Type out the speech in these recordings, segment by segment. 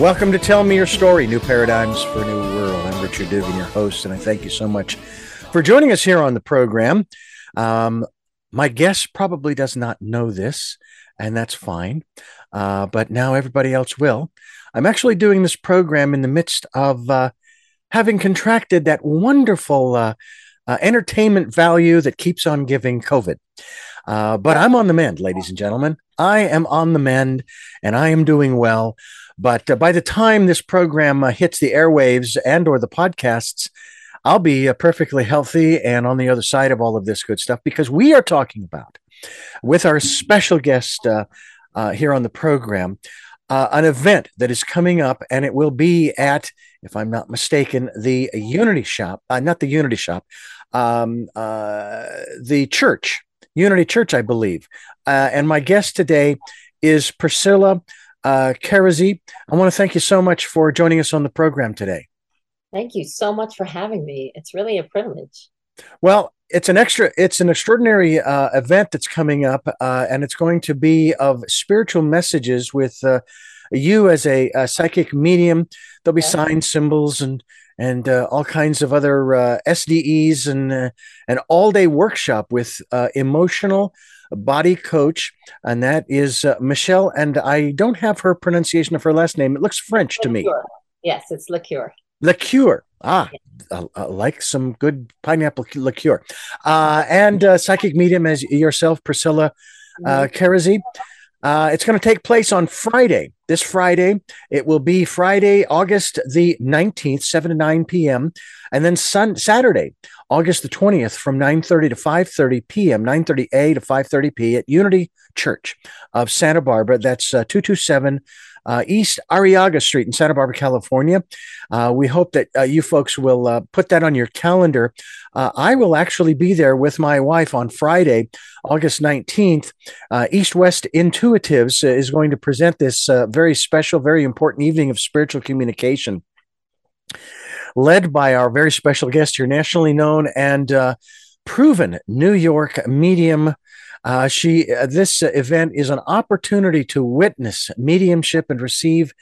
Welcome to Tell Me Your Story, New Paradigms for a New World. I'm Richard Dugan, your host, and I thank you so much for joining us here on the program. Um, my guest probably does not know this, and that's fine, uh, but now everybody else will. I'm actually doing this program in the midst of uh, having contracted that wonderful uh, uh entertainment value that keeps on giving COVID. Uh, but I'm on the mend, ladies and gentlemen. I am on the mend and I am doing well. But uh, by the time this program uh, hits the airwaves and or the podcasts, I'll be uh, perfectly healthy and on the other side of all of this good stuff because we are talking about with our special guest uh, uh, here on the program uh, an event that is coming up and it will be at if i'm not mistaken the unity shop not the unity shop um, the church unity church i believe. And my guest today is priscilla uh, Keresey, I want to thank you so much for joining us on the program today. Thank you so much for having me. It's really a privilege. Well, it's an extra, it's an extraordinary uh, event that's coming up, uh, and it's going to be of spiritual messages with uh, you as a, a, psychic medium. There'll be signs, symbols, and and uh, all kinds of other uh, SDEs and uh, an all day workshop with uh, emotional body coach, and that is uh, Michelle. And I don't have her pronunciation of her last name. It looks French to me. Yes, it's liqueur. Liqueur. Ah, uh, like some good pineapple liqueur. Uh, and uh, psychic medium as yourself, Priscilla uh, mm-hmm. Keresey. Uh, it's going to take place on Friday. This Friday, it will be Friday, August the 19th, 7 to 9 p.m. And then sun- Saturday, August the 20th from 9:30 to 5:30 p.m., 9:30 a to 5:30 p at Unity Church of Santa Barbara. That's uh, 227 uh, East Arrellaga Street in Santa Barbara, California. Uh, we hope that uh, you folks will uh, put that on your calendar. Uh, I will actually be there with my wife on Friday, August 19th. East West Intuitives is going to present this very special, very important evening of spiritual communication led by our very special guest here, nationally known and uh, proven New York medium. Uh, she uh, this event is an opportunity to witness mediumship and receive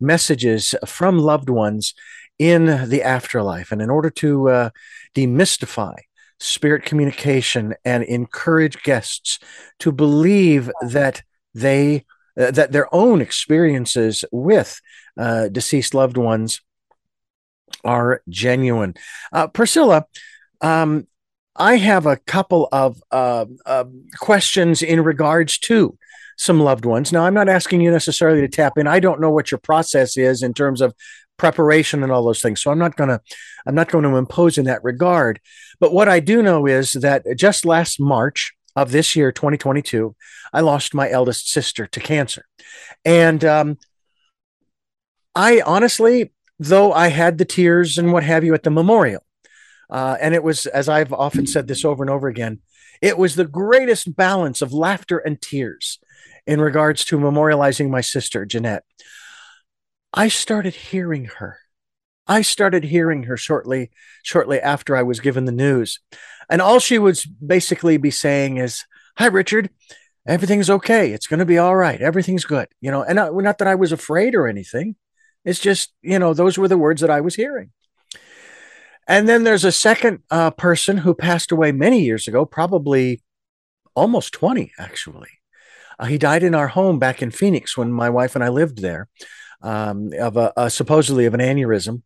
messages from loved ones in the afterlife. And in order to uh, demystify spirit communication and encourage guests to believe that they uh, that their own experiences with uh, deceased loved ones are genuine. Uh, Priscilla, um, I have a couple of uh, uh, questions in regards to some loved ones. Now, I'm not asking you necessarily to tap in. I don't know what your process is in terms of preparation and all those things. So I'm not going to I'm not going to impose in that regard. But what I do know is that just last March of this year, 2022, I lost my eldest sister to cancer, and um, I honestly though I had the tears and what have you at the memorial. Uh, and it was, as I've often said this over and over again, it was the greatest balance of laughter and tears in regards to memorializing my sister, Jeanette. I started hearing her. I started hearing her shortly, shortly after I was given the news. And all she would basically be saying is, Hi, Richard. Everything's okay. It's going to be all right. Everything's good. You know, and not, not that I was afraid or anything. It's just, you know, those were the words that I was hearing. And then there's a second uh, person who passed away many years ago, probably almost 20, actually. Uh, he died in our home back in Phoenix when my wife and I lived there, um, of a, a, supposedly of an aneurysm.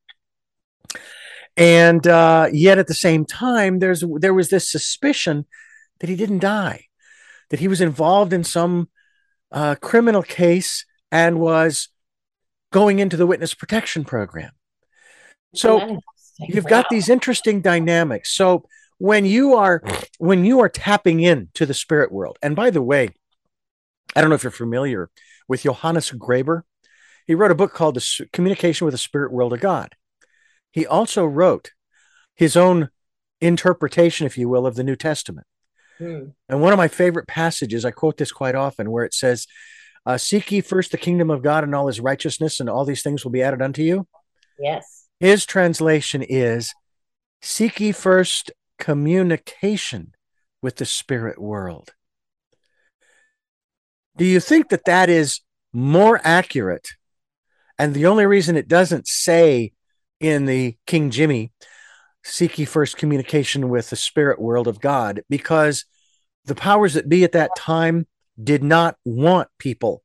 And uh, yet, at the same time, there's there was this suspicion that he didn't die, that he was involved in some uh, criminal case and was going into the witness protection program. So you've got these interesting dynamics. So when you are when you are tapping into the spirit world, and by the way, I don't know if you're familiar with Johannes Greber. He wrote a book called The Communication with the Spirit World of God. He also wrote his own interpretation, if you will, of the New Testament. Hmm. And one of my favorite passages, I quote this quite often, where it says, uh, Seek ye first the kingdom of God and all his righteousness, and all these things will be added unto you. Yes. His translation is Seek ye first communication with the spirit world. Do you think that that is more accurate And the only reason it doesn't say in the King Jimmy, seek ye first communication with the spirit world of God, because the powers that be at that time did not want people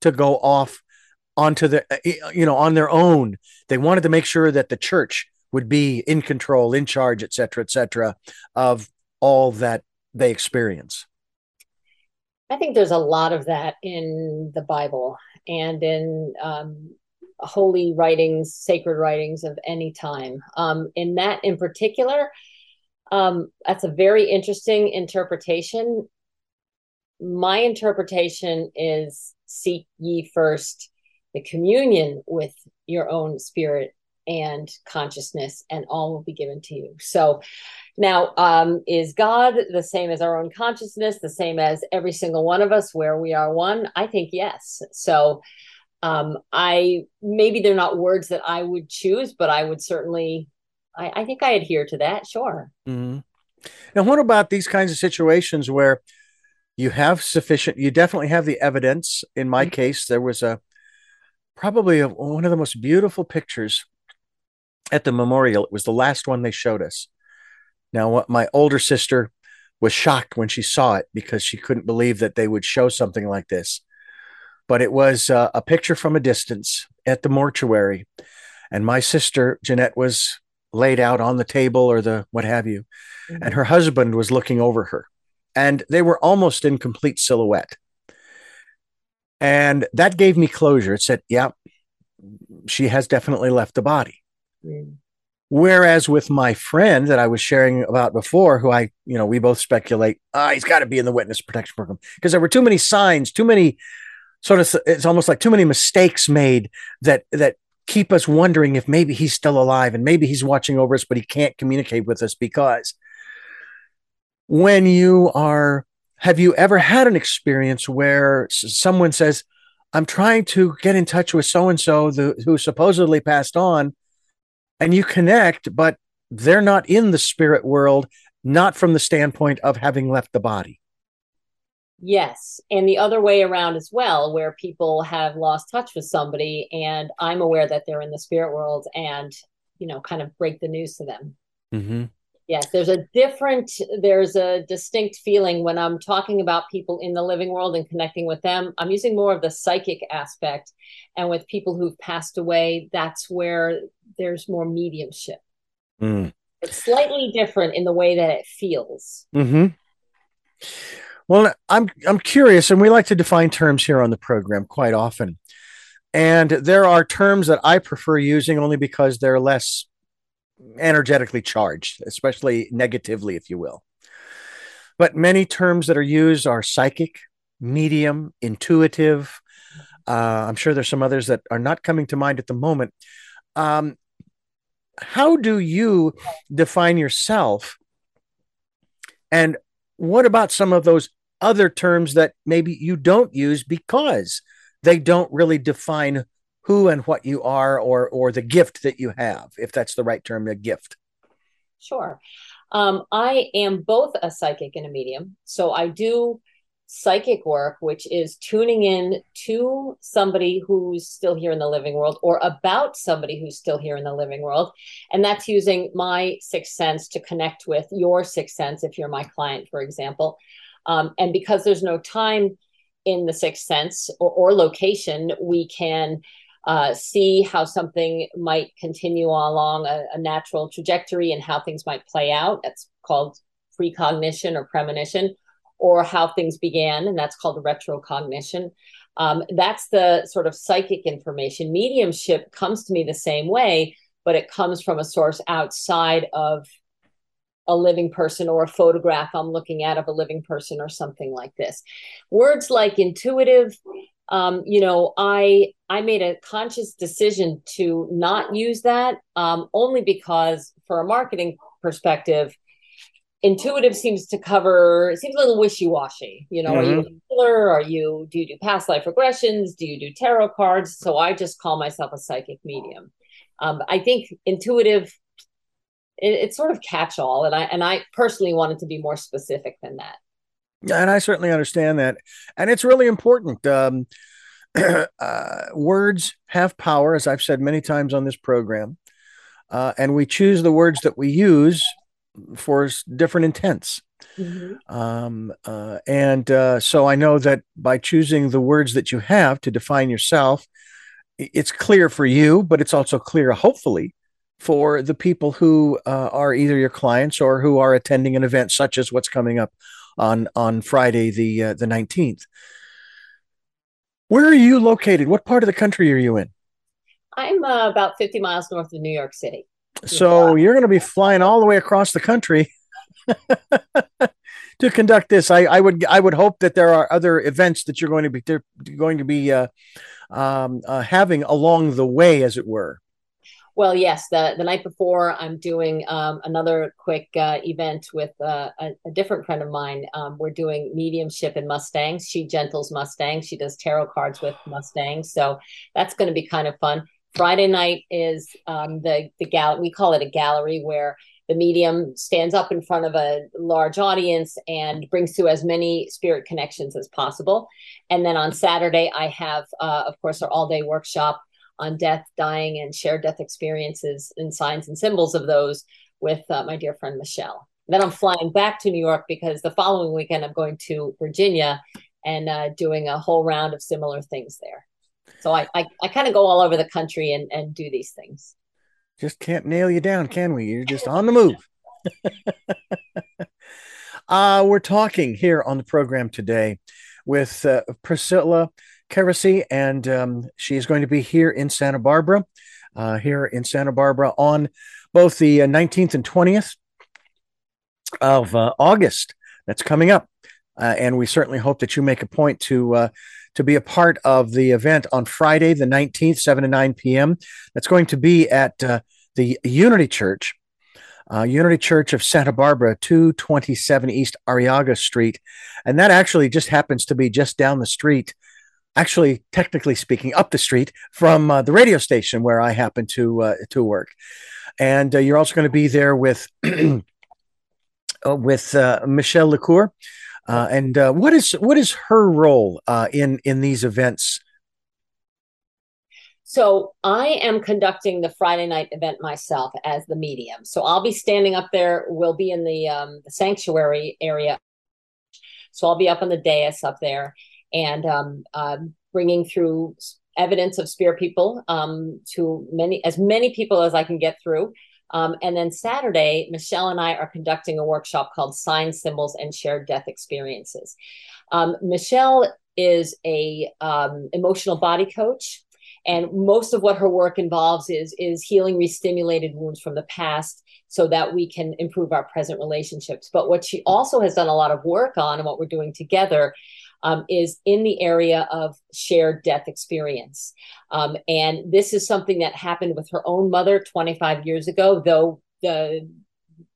to go off onto the you know on their own. They wanted to make sure that the church would be in control in charge et cetera et cetera of all that they experience. I think there's a lot of that in the bible and in um, holy writings sacred writings of any time. Um, in that in particular um, that's a very interesting interpretation. My interpretation is seek ye first the communion with your own spirit and consciousness and all will be given to you. So now um, is god the same as our own consciousness the same as every single one of us where we are one? I think yes. So um, i maybe they're not words that i would choose but i would certainly i, I think i adhere to that sure. Mm-hmm. now what about these kinds of situations where you have sufficient you definitely have the evidence? In my mm-hmm. case there was a probably a, one of the most beautiful pictures at the memorial. It was the last one they showed us. Now what my older sister was shocked when she saw it because she couldn't believe that they would show something like this. But it was uh, a picture from a distance at the mortuary. And my sister jeanette was laid out on the table or the what have you. Mm-hmm. and her husband was looking over her. And they were almost in complete silhouette. And that gave me closure. It said, yeah, she has definitely left the body. Mm. Whereas with my friend that I was sharing about before, who I, you know, we both speculate, ah, he's got to be in the witness protection program because there were too many signs, too many sort of, it's almost like too many mistakes made that, that keep us wondering if maybe he's still alive and maybe he's watching over us, but he can't communicate with us because when you are have you ever had an experience where someone says i'm trying to get in touch with so and so who supposedly passed on and you connect but they're not in the spirit world not from the standpoint of having left the body yes and the other way around as well where people have lost touch with somebody and i'm aware that they're in the spirit world and you know kind of break the news to them mm-hmm. Yes, there's a different, there's a distinct feeling when I'm talking about people in the living world and connecting with them. I'm using more of the psychic aspect. And with people who've passed away, that's where there's more mediumship. Mm. It's slightly different in the way that it feels. Mm-hmm. Well, I'm I'm curious, and we like to define terms here on the program quite often. And there are terms that I prefer using only because they're less energetically charged, especially negatively, if you will. But many terms that are used are psychic, medium, intuitive. Uh, I'm sure there's some others that are not coming to mind at the moment. Um, how do you define yourself? And what about some of those other terms that maybe you don't use because they don't really define who and what you are or or the gift that you have if that's the right term a gift. Sure. Um, i am both a psychic and a medium. So i do psychic work which is tuning in to somebody who's still here in the living world or about somebody who's still here in the living world. And that's using my sixth sense to connect with your sixth sense if you're my client for example. Um, and because there's no time in the sixth sense or, or location we can uh, see how something might continue along a, a, natural trajectory and how things might play out. That's called precognition or premonition, or how things began, and that's called retrocognition. Um, that's the sort of psychic information. Mediumship comes to me the same way, but it comes from a source outside of a living person or a photograph I'm looking at of a living person or something like this. Words like intuitive um, you know, I I made a conscious decision to not use that um, only because, for a marketing perspective, intuitive seems to cover seems a little wishy-washy. You know mm-hmm. are you mm-hmm. a healer? Are you do you do past life regressions? Do you do tarot cards? So i just call myself a psychic medium. Um, i think intuitive it, it's sort of catch-all and i and i personally wanted to be more specific than that and I certainly understand that. And it's really important. Um, uh, words have power, as I've said many times on this program, uh, and we choose the words that we use for different intents. Mm-hmm. Um, uh, and uh, so I know that by choosing the words that you have to define yourself, it's clear for you, but it's also clear, hopefully, for the people who uh, are either your clients or who are attending an event such as what's coming up on on Friday the uh, the nineteenth. Where are you located? What part of the country are you in? I'm uh, about 50 miles north of New York City. So you're going to be flying all the way across the country to conduct this. I, I, would I would hope that there are other events that you're going to be going to be uh, um, uh, having along the way, as it were. Well, yes. The the night before, I'm doing um, another quick uh, event with uh, a, a, different friend of mine. Um, we're doing mediumship in Mustangs. She gentles Mustangs. She does tarot cards with Mustangs. So that's going to be kind of fun. Friday night is um, the the gal. We call it a gallery where the medium stands up in front of a large audience and brings to as many spirit connections as possible. And then on Saturday, I have, uh, of course, our all day workshop on death, dying, and shared death experiences and signs and symbols of those with uh, my dear friend Michelle. Then I'm flying back to New York because the following weekend I'm going to Virginia and uh, doing a whole round of similar things there. So I, I, I kind of go all over the country and, and do these things. Just can't nail you down, can we? You're just on the move. uh, we're talking here on the program today with uh, Priscilla Keresey, and um, she is going to be here in Santa Barbara, uh, here in Santa Barbara on both the 19th uh, and 20th of uh, August. That's coming up. Uh, and we certainly hope that you make a point to uh, to be a part of the event on Friday, the 19th, 7 to 9 p.m. That's going to be at uh, the Unity Church, uh, Unity Church of Santa Barbara, 227 East Arrellaga Street. And that actually just happens to be just down the street actually, technically speaking, up the street from uh, the radio station where I happen to uh, to work. And uh, you're also going to be there with uh, with uh, Michelle Lecour. Uh, and what is what is her role in in these events? So I am conducting the Friday night event myself as the medium. So I'll be standing up there. We'll be in the, um, the sanctuary area. So I'll be up on the dais up there, and um, uh, bringing through evidence of spirit people um, to many as many people as I can get through. Um, and then Saturday, Michelle and I are conducting a workshop called Signs, Symbols, and Shared Death Experiences. Um, Michelle is a um, emotional body coach, and most of what her work involves is is healing restimulated wounds from the past so that we can improve our present relationships. But what she also has done a lot of work on, and what we're doing together, um, is in the area of shared death experience. Um, and this is something that happened with her own mother 25 years ago, though the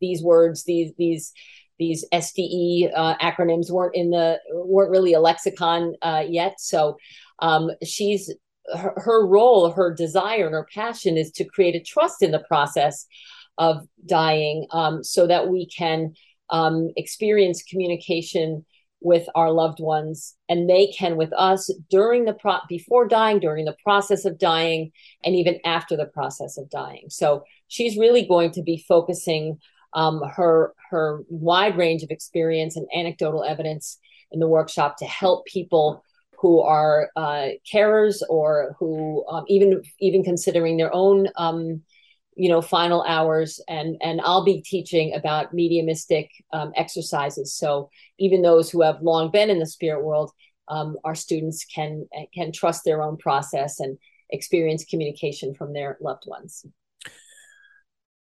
these words, these these these SDE uh, acronyms weren't in the weren't really a lexicon uh, yet. So um, she's her, her role, her desire, and her passion is to create a trust in the process of dying, um, so that we can um, experience communication with our loved ones and they can with us during the pro before dying during the process of dying and even after the process of dying. So she's really going to be focusing um, her her wide range of experience and anecdotal evidence in the workshop to help people who are uh, carers or who um, even even considering their own um, you know final hours and and i'll be teaching about mediumistic um, exercises. So even those who have long been in the spirit world um, our students can can trust their own process and experience communication from their loved ones.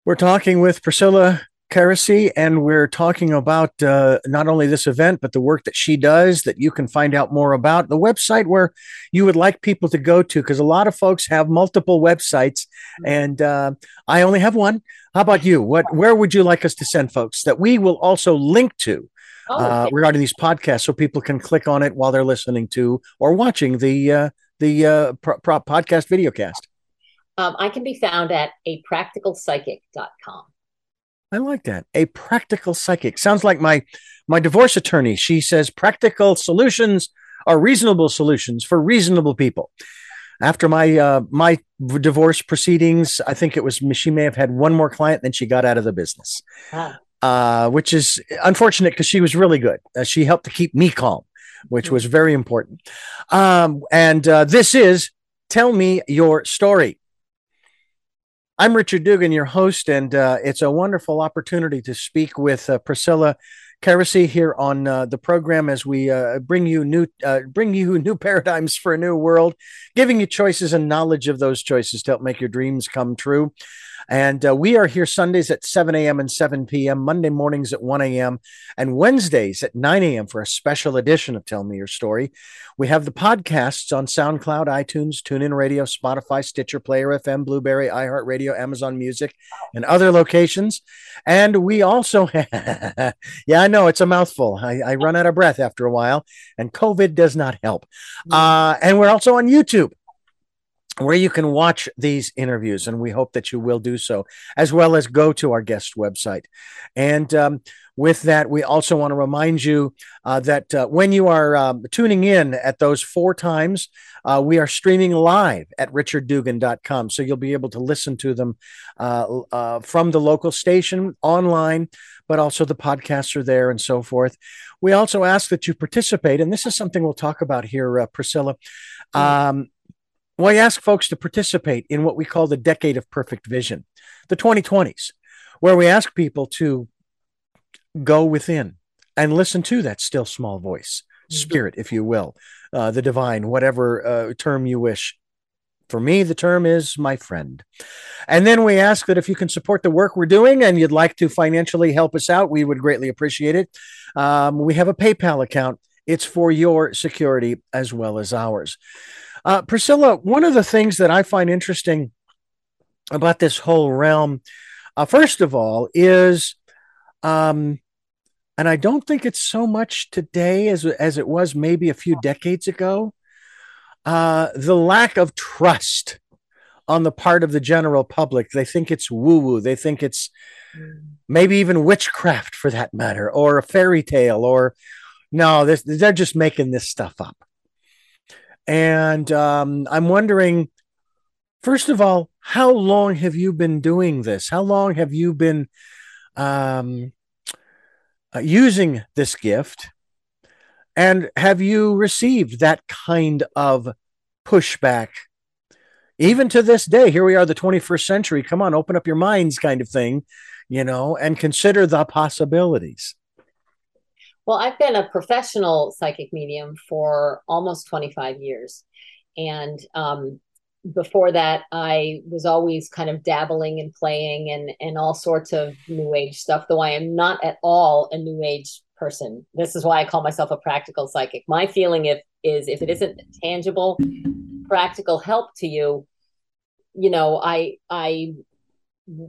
We're talking with priscilla Keresey, and we're talking about uh, not only this event, but the work that she does that you can find out more about. The website where you would like people to go to, because a lot of folks have multiple websites, and uh, I only have one. How about you? What, where would you like us to send folks that we will also link to oh, uh, regarding these podcasts, so people can click on it while they're listening to or watching the uh, the uh, pro- pro- podcast videocast? Um, I can be found at a practicalpsychic.com. I like that. A practical psychic sounds like my my divorce attorney. She says practical solutions are reasonable solutions for reasonable people. After my uh, my divorce proceedings, I think it was she may have had one more client, then she got out of the business, ah. uh, which is unfortunate because she was really good. Uh, she helped to keep me calm, which mm-hmm. was very important. Um, and uh, this is tell me your story. I'm Richard Dugan, your host, and uh, it's a wonderful opportunity to speak with uh, Priscilla Keresey here on uh, the program as we uh, bring you new uh, bring you new paradigms for a new world, giving you choices and knowledge of those choices to help make your dreams come true. And uh, we are here Sundays at 7 a.m. and 7 p.m., Monday mornings at 1 a.m., and Wednesdays at 9 a.m. for a special edition of Tell Me Your Story. We have the podcasts on SoundCloud, iTunes, TuneIn Radio, Spotify, Stitcher, Player FM, Blubrry, iHeartRadio, Amazon Music, and other locations. And we also, yeah, I know it's a mouthful. I, I, run out of breath after a while, and COVID does not help. Uh, and we're also on YouTube where you can watch these interviews, and we hope that you will do so, as well as go to our guest website. And um, with that, we also want to remind you uh, that uh, when you are um, tuning in at those four times, uh, we are streaming live at richarddugan.com. So you'll be able to listen to them uh, uh, from the local station online, but also the podcasts are there and so forth. We also ask that you participate, and this is something we'll talk about here, uh, Priscilla. Um, well, I ask folks to participate in what we call the decade of perfect vision, the 2020s, where we ask people to go within and listen to that still small voice, mm-hmm. spirit, if you will, uh, the divine, whatever uh, term you wish. For me, the term is my friend. And then we ask that if you can support the work we're doing and you'd like to financially help us out, we would greatly appreciate it. Um, we have a PayPal account, it's for your security as well as ours. Uh, Priscilla, one of the things that I find interesting about this whole realm, uh, first of all, is, um, and I don't think it's so much today as as it was maybe a few decades ago. Uh, the lack of trust on the part of the general public. They think it's woo woo. They think it's maybe even witchcraft for that matter, or a fairy tale, or no, they're just making this stuff up. And um, I'm wondering, first of all, how long have you been doing this? How long have you been um, uh, using this gift? And have you received that kind of pushback? Even to this day, here we are, the 21st century. Come on, open up your minds, kind of thing, you know, and consider the possibilities. Well, I've been a professional psychic medium for almost 25 years. And um, before that, I was always kind of dabbling and playing and, and all sorts of new age stuff, though I am not at all a new age person. This is why I call myself a practical psychic. My feeling if, is if it isn't tangible, practical help to you, you know, I I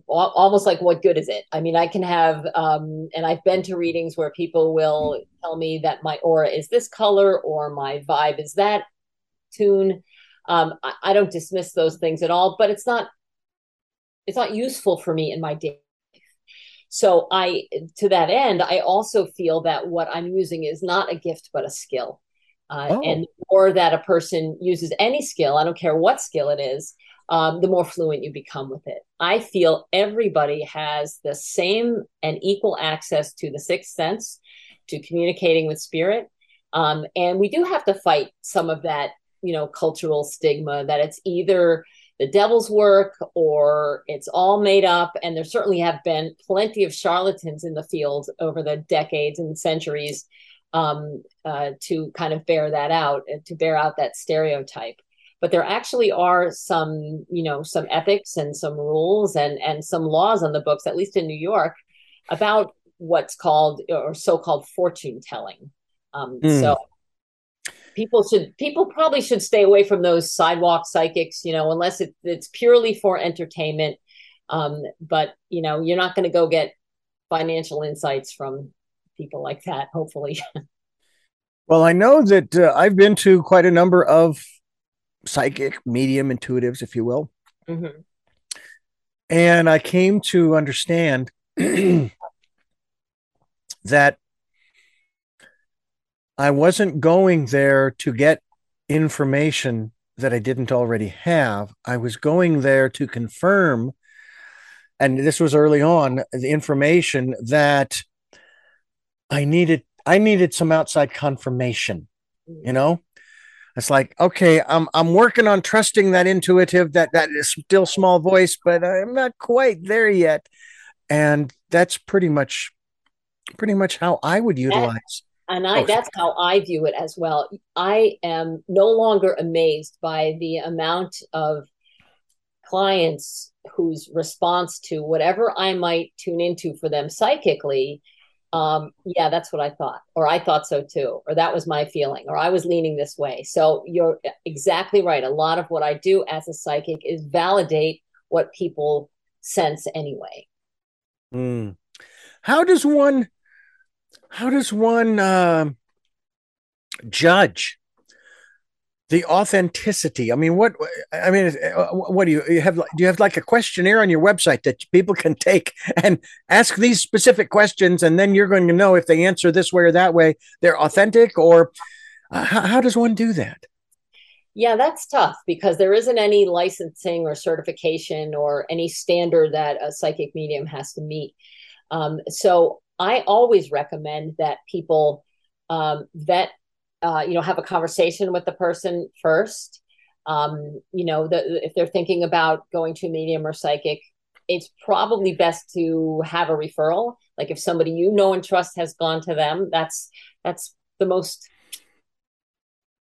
almost like what good is it? I mean i can have um and i've been to readings where people will tell me that my aura is this color or my vibe is that tune. Um I, I don't dismiss those things at all but it's not it's not useful for me in my day. So i to that end i also feel that what i'm using is not a gift but a skill. Uh, oh. and or that a person uses any skill i don't care what skill it is um, the more fluent you become with it. I feel everybody has the same and equal access to the sixth sense, to communicating with spirit. Um, and we do have to fight some of that, you know, cultural stigma that it's either the devil's work or it's all made up. And there certainly have been plenty of charlatans in the field over the decades and centuries um, uh, to kind of bear that out, to bear out that stereotype but there actually are some you know some ethics and some rules and and some laws on the books at least in new york about what's called or so-called fortune telling. Um, mm. so people should people probably should stay away from those sidewalk psychics you know unless it, it's purely for entertainment. Um, but you know you're not going to go get financial insights from people like that hopefully. Well i know that uh, i've been to quite a number of psychic, medium, intuitives, if you will. Mm-hmm. And I came to understand that I wasn't going there to get information that I didn't already have. I was going there to confirm, and this was early on, the information that I needed. I needed some outside confirmation. You know, it's like okay, I'm I'm working on trusting that intuitive, that that is still small voice, but I'm not quite there yet. And that's pretty much pretty much how I would utilize. And I, oh, that's how I view it as well. I am no longer amazed by the amount of clients whose response to whatever I might tune into for them psychically. Um, yeah, that's what I thought, or I thought so too, or that was my feeling, or I was leaning this way. So you're exactly right. A lot of what I do as a psychic is validate what people sense anyway. Mm. How does one how does one uh, judge the authenticity? I mean, what I mean, uh, what do you, you have? Do you have like a questionnaire on your website that people can take and ask these specific questions, and then you're going to know if they answer this way or that way, they're authentic, or uh, how, how does one do that? Yeah, that's tough because there isn't any licensing or certification or any standard that a psychic medium has to meet. Um, so I always recommend that people um, vet, uh, you know, have a conversation with the person first. Um, you know, the, if they're thinking about going to a medium or psychic, it's probably best to have a referral. Like if somebody you know and trust has gone to them, that's that's the most.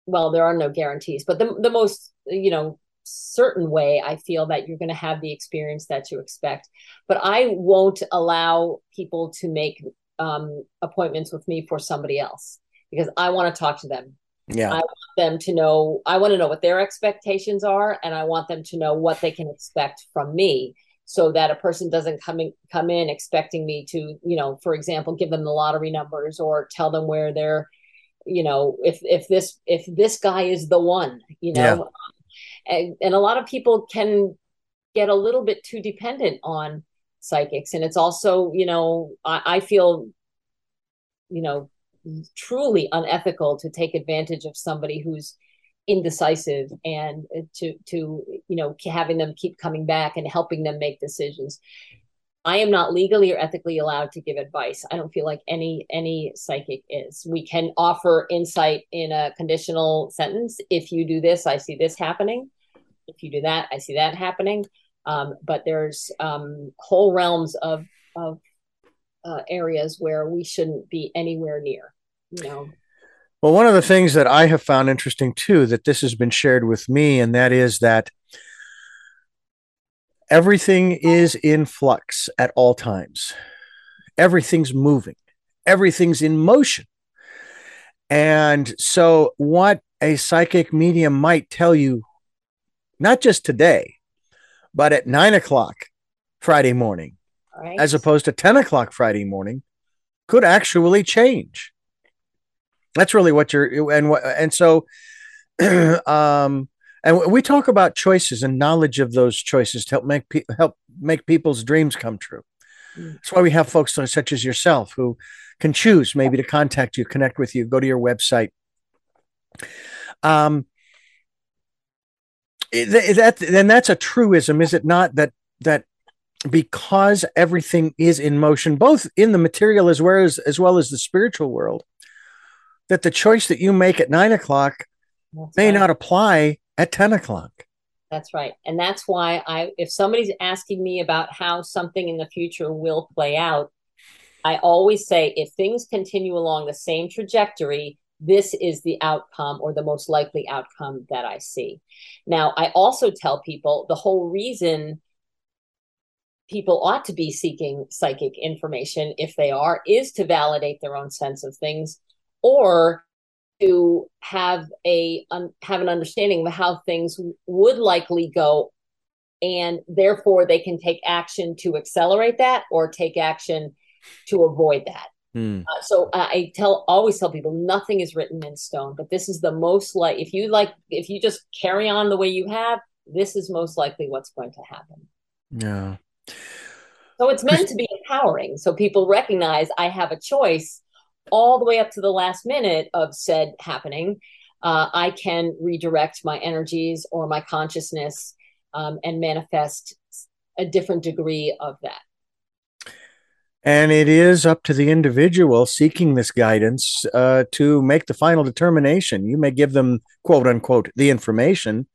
Well, there are no guarantees, but the the most you know certain way, I feel that you're going to have the experience that you expect. But I won't allow people to make um, appointments with me for somebody else because I want to talk to them. Yeah. I want them to know, I want to know what their expectations are, and I want them to know what they can expect from me so that a person doesn't come in, come in expecting me to, you know, for example, give them the lottery numbers or tell them where they're, you know, if if this if this guy is the one, you know, yeah and, and a lot of people can get a little bit too dependent on psychics and it's also you know I, I feel you know truly unethical to take advantage of somebody who's indecisive and to to you know having them keep coming back and helping them make decisions. I am not legally or ethically allowed to give advice. I don't feel like any any psychic is. We can offer insight in a conditional sentence. If you do this i see this happening. If you do that, I see that happening. Um, but there's um, whole realms of of uh, areas where we shouldn't be anywhere near. You know. Well, one of the things that I have found interesting too that this has been shared with me, and that is that everything is in flux at all times. Everything's moving. Everything's in motion. And so, what a psychic medium might tell you not just today, but at nine o'clock Friday morning, right. as opposed to 10 o'clock Friday morning, could actually change. That's really what you're, and what and so, um, and we talk about choices and knowledge of those choices to help make pe- help make people's dreams come true. Mm. That's why we have folks such as yourself who can choose maybe to contact you, connect with you, go to your website. Um, that then that's a truism, is it not? That that because everything is in motion, both in the material as well as as well as the spiritual world, that the choice that you make at nine o'clock that's may right. not apply at ten o'clock. That's right, and that's why I, if somebody's asking me about how something in the future will play out, I always say if things continue along the same trajectory, this is the outcome or the most likely outcome that I see. Now, I also tell people the whole reason people ought to be seeking psychic information, if they are, is to validate their own sense of things or to have a um, have an understanding of how things would likely go and therefore they can take action to accelerate that or take action to avoid that Mm. Uh, so uh, I tell always tell people nothing is written in stone, but this is the most like if you like if you just carry on the way you have, this is most likely what's going to happen. Yeah. So it's meant to be empowering, so people recognize I have a choice, all the way up to the last minute of said happening, uh, I can redirect my energies or my consciousness um, and manifest a different degree of that. And it is up to the individual seeking this guidance uh, to make the final determination. You may give them, quote unquote, the information,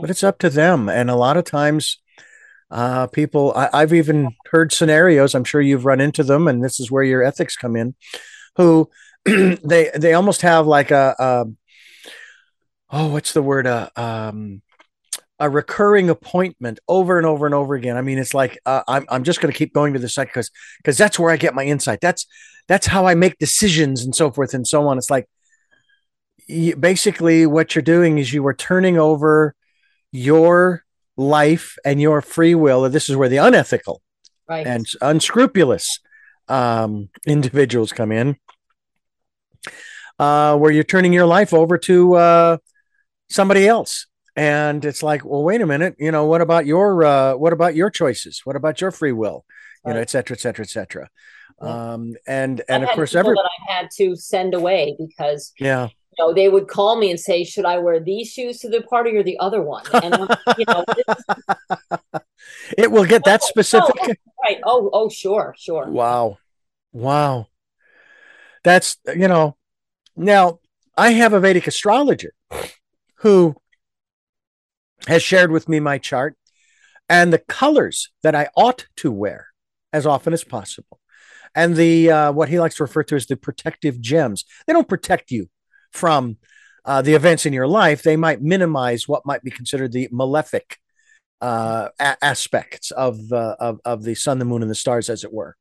but it's up to them. And a lot of times, uh, people, I, have even heard scenarios, I'm sure you've run into them, and this is where your ethics come in, who they they almost have like a, a oh, what's the word? Uh, um, a recurring appointment over and over and over again. I mean, it's like uh, I'm I'm just going to keep going to the site because because that's where I get my insight. That's that's how I make decisions and so forth and so on. It's like you, basically what you're doing is you are turning over your life and your free will. This is where the unethical right. and unscrupulous um, individuals come in, uh, where you're turning your life over to uh, somebody else. And it's like well wait a minute you know what about your uh, what about your choices? What about your free will? You right. know et cetera et cetera et cetera. Yeah. um, and and of course every that i had to send away because yeah. you know they would call me and say should i wear these shoes to the party or the other one? And you know it will get that specific oh, right. Oh oh sure sure. Wow. Wow that's you know now i have a vedic astrologer who has shared with me my chart and the colors that I ought to wear as often as possible. And the uh, what he likes to refer to as the protective gems. They don't protect you from uh, the events in your life. They might minimize what might be considered the malefic uh, a- aspects of, uh, of of the sun, the moon, and the stars, as it were.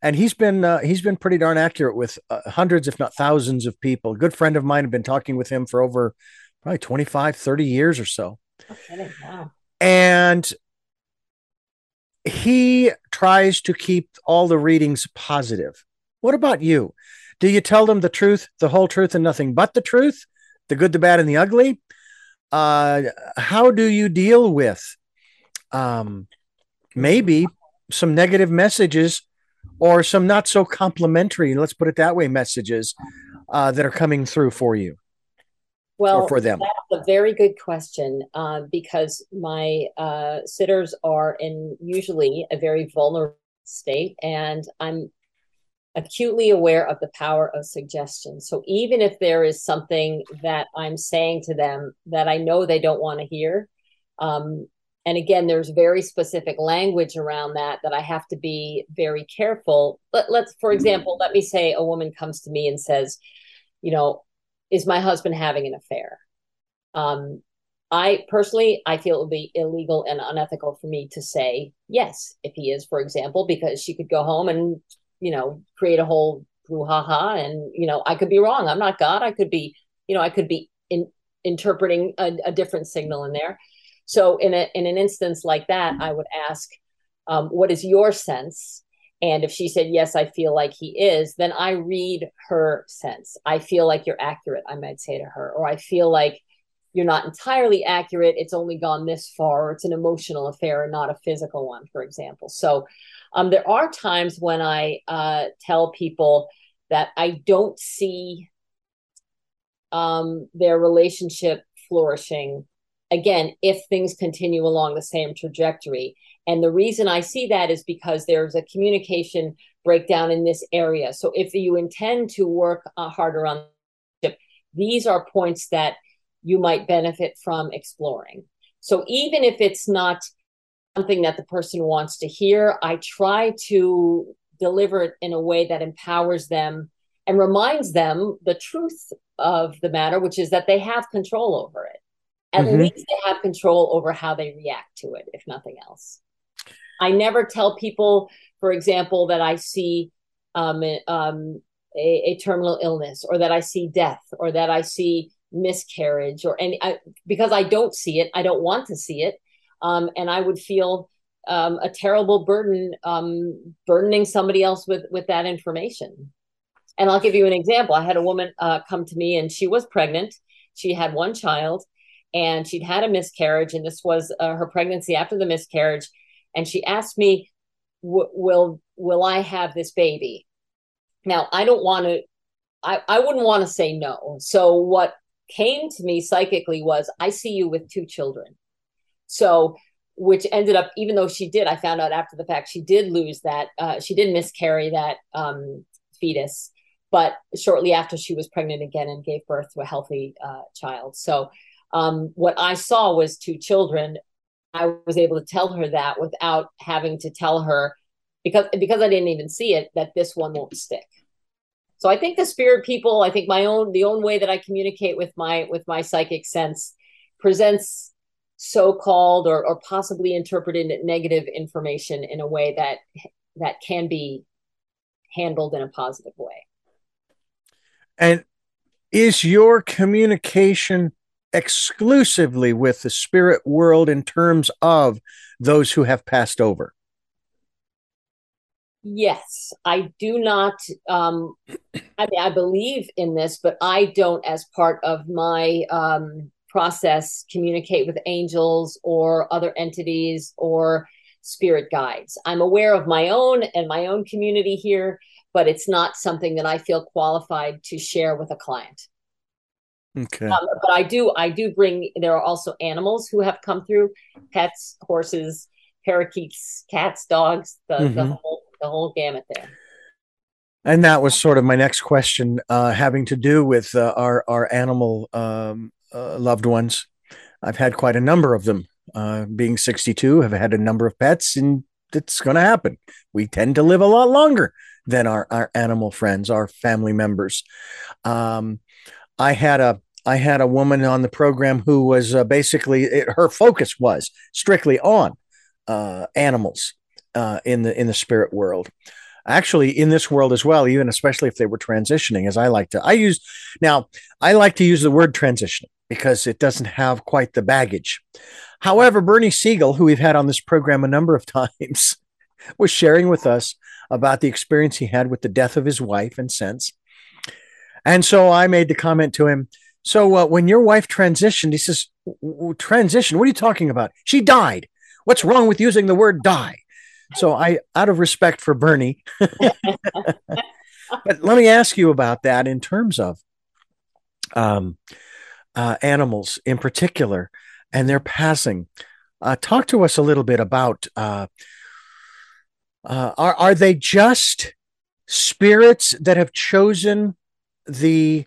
And he's been uh, he's been pretty darn accurate with uh, hundreds, if not thousands, of people. A good friend of mine had been talking with him for over probably 25, 30 years or so. Okay, wow. And he tries to keep all the readings positive. What about you? Do you tell them the truth, the whole truth, and nothing but the truth, the good, the bad, and the ugly? Uh, how do you deal with um, maybe some negative messages or some not so complimentary, let's put it that way, messages uh, that are coming through for you? well for them that's a very good question uh, because my uh, sitters are in usually a very vulnerable state and i'm acutely aware of the power of suggestion so even if there is something that i'm saying to them that i know they don't want to hear um, and again there's very specific language around that that i have to be very careful Let, let's for example let me say a woman comes to me and says you know is my husband having an affair? Um, I personally, I feel it would be illegal and unethical for me to say yes if he is, for example, because she could go home and you know create a whole brouhaha, and you know I could be wrong. I'm not God. I could be, you know, I could be in, interpreting a, a different signal in there. So in a in an instance like that, I would ask, um, what is your sense? And if she said, Yes, I feel like he is, then I read her sense. I feel like you're accurate, I might say to her. Or I feel like you're not entirely accurate. It's only gone this far, or it's an emotional affair and not a physical one, for example. So um, there are times when I uh, tell people that I don't see um, their relationship flourishing again if things continue along the same trajectory and the reason I see that is because there's a communication breakdown in this area. So if you intend to work uh, harder on these are points that you might benefit from exploring. So even if it's not something that the person wants to hear, I try to deliver it in a way that empowers them and reminds them the truth of the matter, which is that they have control over it. At mm-hmm. least they have control over how they react to it, if nothing else. I never tell people, for example, that I see um, um, a, a, terminal illness or that I see death or that I see miscarriage or any I, because I don't see it. I don't want to see it, um, and I would feel um, a terrible burden um, burdening somebody else with with that information. And I'll give you an example. I had a woman uh, come to me and she was pregnant. She had one child and she'd had a miscarriage, and this was uh, her pregnancy after the miscarriage and she asked me will will i have this baby now i don't want to I, I wouldn't want to say no. So what came to me psychically was I see you with two children. So which ended up even though she did, I found out after the fact she did lose that uh, she did miscarry that um, fetus, but shortly after she was pregnant again and gave birth to a healthy uh, child. So um, what I saw was two children. I was able to tell her that without having to tell her because because I didn't even see it that this one won't stick. So I think the spirit people, I think my own the own way that I communicate with my with my psychic sense presents so-called or, or possibly interpreted negative information in a way that that can be handled in a positive way. And is your communication exclusively with the spirit world in terms of those who have passed over? Yes, I do not. Um, I mean, I believe in this, but I don't, as part of my um, process, communicate with angels or other entities or spirit guides. I'm aware of my own and my own community here, but it's not something that I feel qualified to share with a client. Okay. Um, but I do, I do bring. There are also animals who have come through: pets, horses, parakeets, cats, dogs, the, mm-hmm. the whole the whole gamut there. And that was sort of my next question, uh, having to do with uh, our our animal um, uh, loved ones. I've had quite a number of them. Uh, being 62, have had a number of pets, and it's going to happen. We tend to live a lot longer than our our animal friends, our family members. Um, I had a I had a woman on the program who was uh, basically it, her focus was strictly on uh, animals uh, in the in the spirit world. Actually in this world as well even especially if they were transitioning as i like to i use now i like to use the word transitioning because it doesn't have quite the baggage. However bernie siegel who we've had on this program a number of times was sharing with us about the experience he had with the death of his wife and sense and so i made the comment to him so uh, when your wife transitioned he says transition? What are you talking about? She died. What's wrong with using the word die? So I, out of respect for Bernie, but let me ask you about that in terms of um, uh, animals in particular and their passing. Uh, talk to us a little bit about uh, uh, are are they just spirits that have chosen the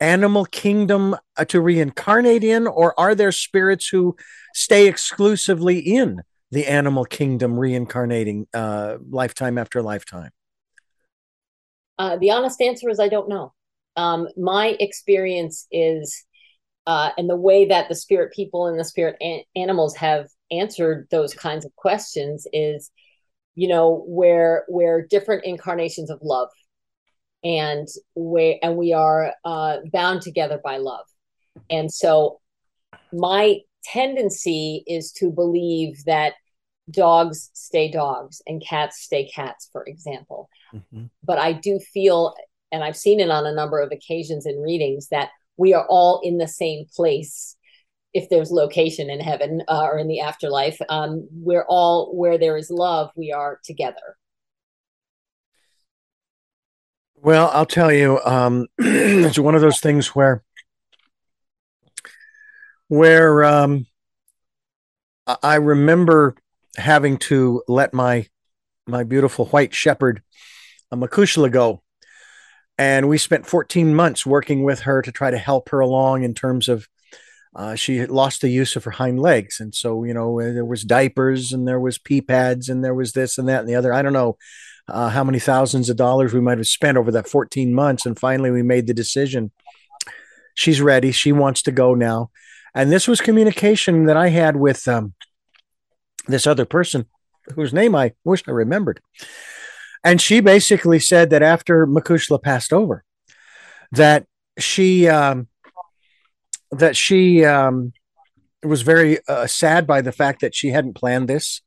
animal kingdom uh, to reincarnate in, or are there spirits who stay exclusively in the animal kingdom reincarnating uh, lifetime after lifetime? Uh, the honest answer is I don't know. Um, my experience is, uh, and the way that the spirit people and the spirit an- animals have answered those kinds of questions is, you know, where where different incarnations of love, and we and we are uh, bound together by love, and so my tendency is to believe that dogs stay dogs and cats stay cats, for example. Mm-hmm. But I do feel, and I've seen it on a number of occasions in readings, that we are all in the same place. If there's location in heaven uh, or in the afterlife, um, we're all where there is love, we are together. Well, I'll tell you, um, it's one of those things where, where um, I remember having to let my my beautiful white shepherd a Makushla go. And we spent 14 months working with her to try to help her along in terms of uh, she lost the use of her hind legs. And so, you know, there was diapers and there was pee pads and there was this and that and the other. I don't know uh, how many thousands of dollars we might have spent over that 14 months. And finally, we made the decision. She's ready. She wants to go now. And this was communication that I had with um, this other person whose name I wish I remembered. And she basically said that after Makushla passed over, that she um, that she um, was very uh, sad by the fact that she hadn't planned this,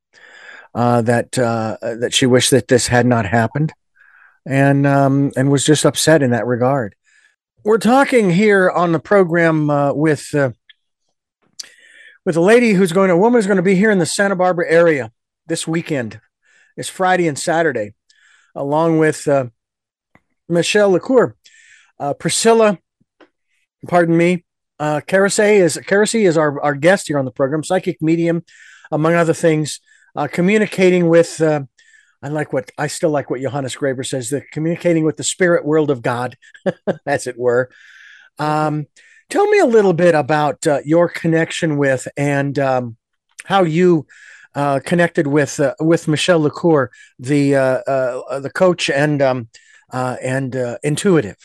uh, that uh, that she wished that this had not happened, and um, and was just upset in that regard. We're talking here on the program uh, with uh, with a lady who's going, a woman who's going to be here in the Santa Barbara area this weekend. It's Friday and Saturday, along with uh, Michelle LaCour. Uh, Priscilla, pardon me, uh, is Keresey is our, our guest here on the program, psychic medium, among other things, uh, communicating with. Uh, I like what I still like what Johannes Greber says: the communicating with the spirit world of God, as it were. Um, tell me a little bit about uh, your connection with and um, how you uh, connected with uh, with Michelle LeCour, the uh, uh, the coach and um, uh, and intuitive.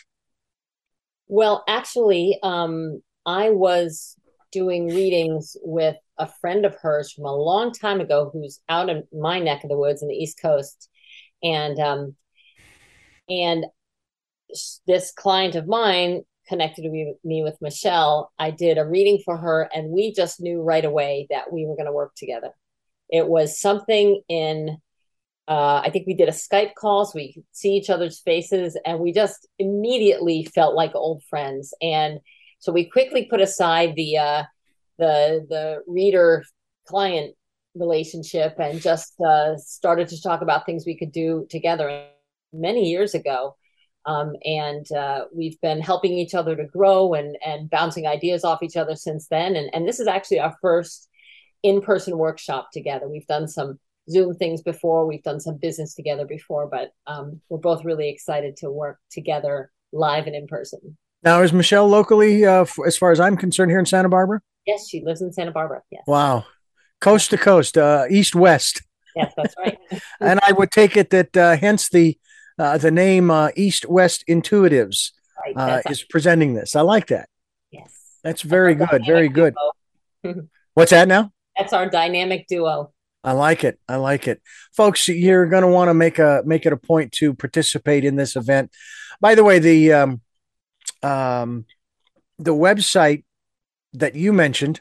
Well, actually, um, I was doing readings with a friend of hers from a long time ago who's out in my neck of the woods in the East Coast. And um and this client of mine connected me, with Michelle. I did a reading for her and we just knew right away that we were going to work together. It was something in uh, I think we did a Skype call so we could see each other's faces and we just immediately felt like old friends. And so we quickly put aside the uh, the the reader client relationship and just uh, started to talk about things we could do together many years ago. Um, and uh, we've been helping each other to grow and and bouncing ideas off each other since then. And and this is actually our first in person workshop together. We've done some Zoom things before, we've done some business together before, but um, we're both really excited to work together live and in person. Now, is Michelle locally, uh, f- as far as I'm concerned, here in Santa Barbara? Yes, she lives in Santa Barbara. Yes. Wow. Coast to coast, uh, east west. Yes, that's right. and I would take it that uh, hence the uh, the name uh, East West Intuitives right, uh, is presenting this. I like that. Yes. That's very that's good. Very good. What's that now? That's our dynamic duo. I like it. I like it, folks. You're going to want to make a make it a point to participate in this event. By the way, the um, um, the website that you mentioned,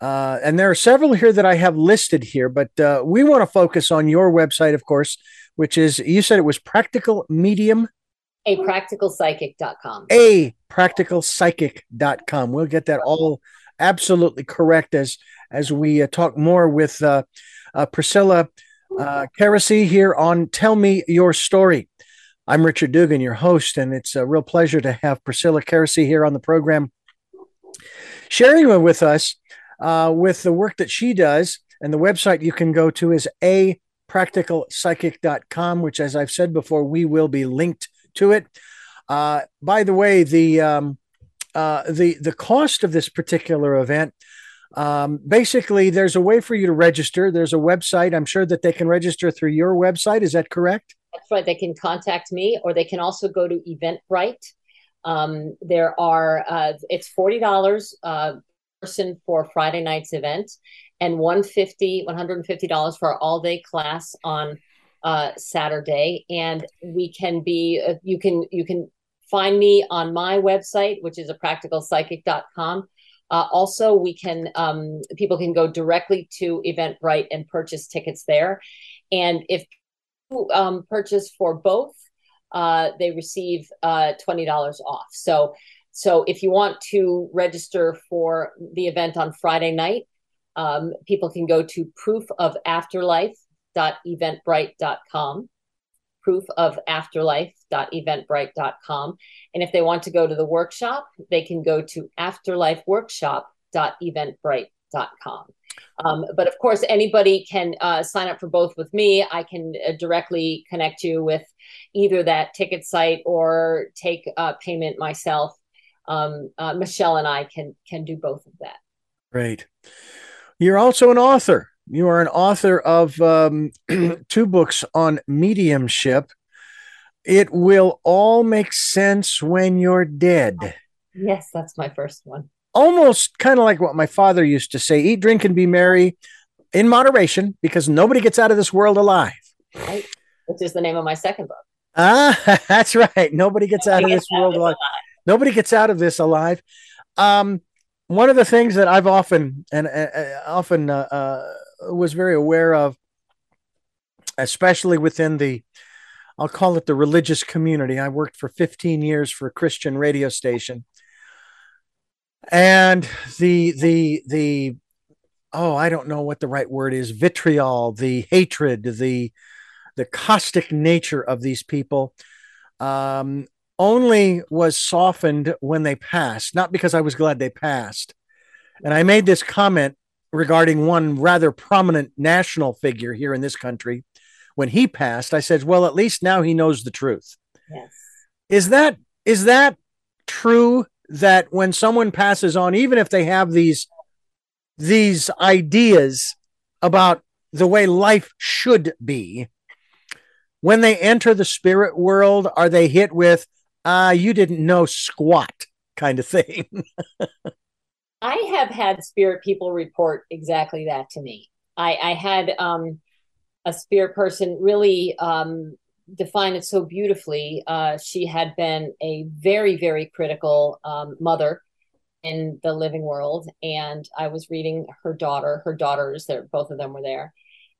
uh, and there are several here that I have listed here, but uh, we want to focus on your website, of course, which is you said it was practical medium. A practical practicalpsychic.com. A practical practicalpsychic.com. We'll get that all absolutely correct as as we uh, talk more with uh, uh, Priscilla uh, here on Tell Me Your Story. I'm Richard Dugan, your host, and it's a real pleasure to have Priscilla Keresey here on the program, sharing with us uh, with the work that she does. And the website you can go to is a practicalpsychic.com, which, as I've said before, we will be linked to it. Uh, by the way, the um, uh, the the cost of this particular event. Um, basically, there's a way for you to register. There's a website. I'm sure that they can register through your website. Is that correct? Right. They can contact me, or they can also go to Eventbrite. Um, there are uh, it's forty dollars uh, person for Friday night's event, and 150 $150 for our all day class on uh, Saturday. And we can be uh, you can you can find me on my website, which is a practical practicalpsychic.com. Uh, also, we can um, people can go directly to Eventbrite and purchase tickets there. And if um, purchase for both, uh, they receive uh, twenty dollars off. So, so if you want to register for the event on Friday night, um, people can go to proofofafterlife.eventbrite.com Proofofafterlife.eventbrite.com, And if they want to go to the workshop, they can go to afterlifeworkshop.eventbrite.com. Um, but of course, anybody can uh, sign up for both with me. I can uh, directly connect you with either that ticket site or take uh, payment myself. Um, uh, Michelle and I can can do both of that. Great. You're also an author. You are an author of um, two books on mediumship. It will all make sense when you're dead. Yes, that's my first one almost kind of like what my father used to say eat, drink, and be merry in moderation because nobody gets out of this world alive. Right. Which is the name of my second book. Ah, that's right. Nobody gets out nobody of this world alive. alive. Nobody gets out of this alive. Um, one of the things that I've often and uh often uh, uh, was very aware of, especially within the, I'll call it the religious community. I worked for 15 years for a Christian radio station, and the the the oh i don't know what the right word is vitriol the hatred the the caustic nature of these people um only was softened when they passed, not because I was glad they passed. And I made this comment regarding one rather prominent national figure here in this country. When he passed, I said, "Well, at least now he knows the truth." Yes. Is that is that true that when someone passes on even if they have these these ideas about the way life should be, when they enter the spirit world, are they hit with, ah, uh, you didn't know squat kind of thing? I have had spirit people report exactly that to me. I, I had um, a spirit person really um, define it so beautifully. Uh, she had been a very, very critical um, mother in the living world, and I was reading her daughter, her daughters. There, both of them were there,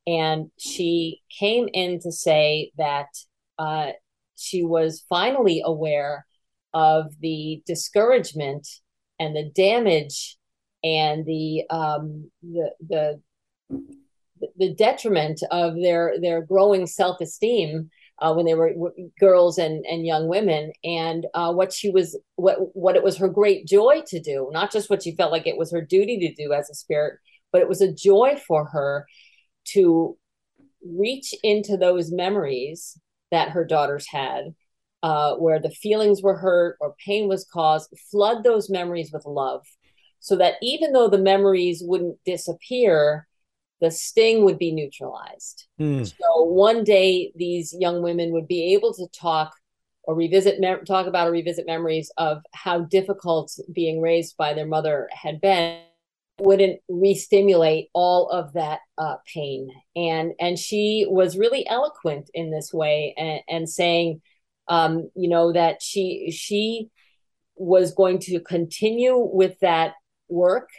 and she came in to say that uh, she was finally aware of the discouragement and the damage and the um, the the the detriment of their their growing self esteem uh, when they were w- girls and and young women, and uh, what she was what what it was her great joy to do, not just what she felt like it was her duty to do as a spirit, but it was a joy for her to reach into those memories that her daughters had uh, where the feelings were hurt or pain was caused, flood those memories with love. So that even though the memories wouldn't disappear, the sting would be neutralized. Mm. So one day these young women would be able to talk or revisit mem- talk about or revisit memories of how difficult being raised by their mother had been wouldn't re-stimulate all of that uh, pain and and she was really eloquent in this way and, and saying um, you know that she she was going to continue with that work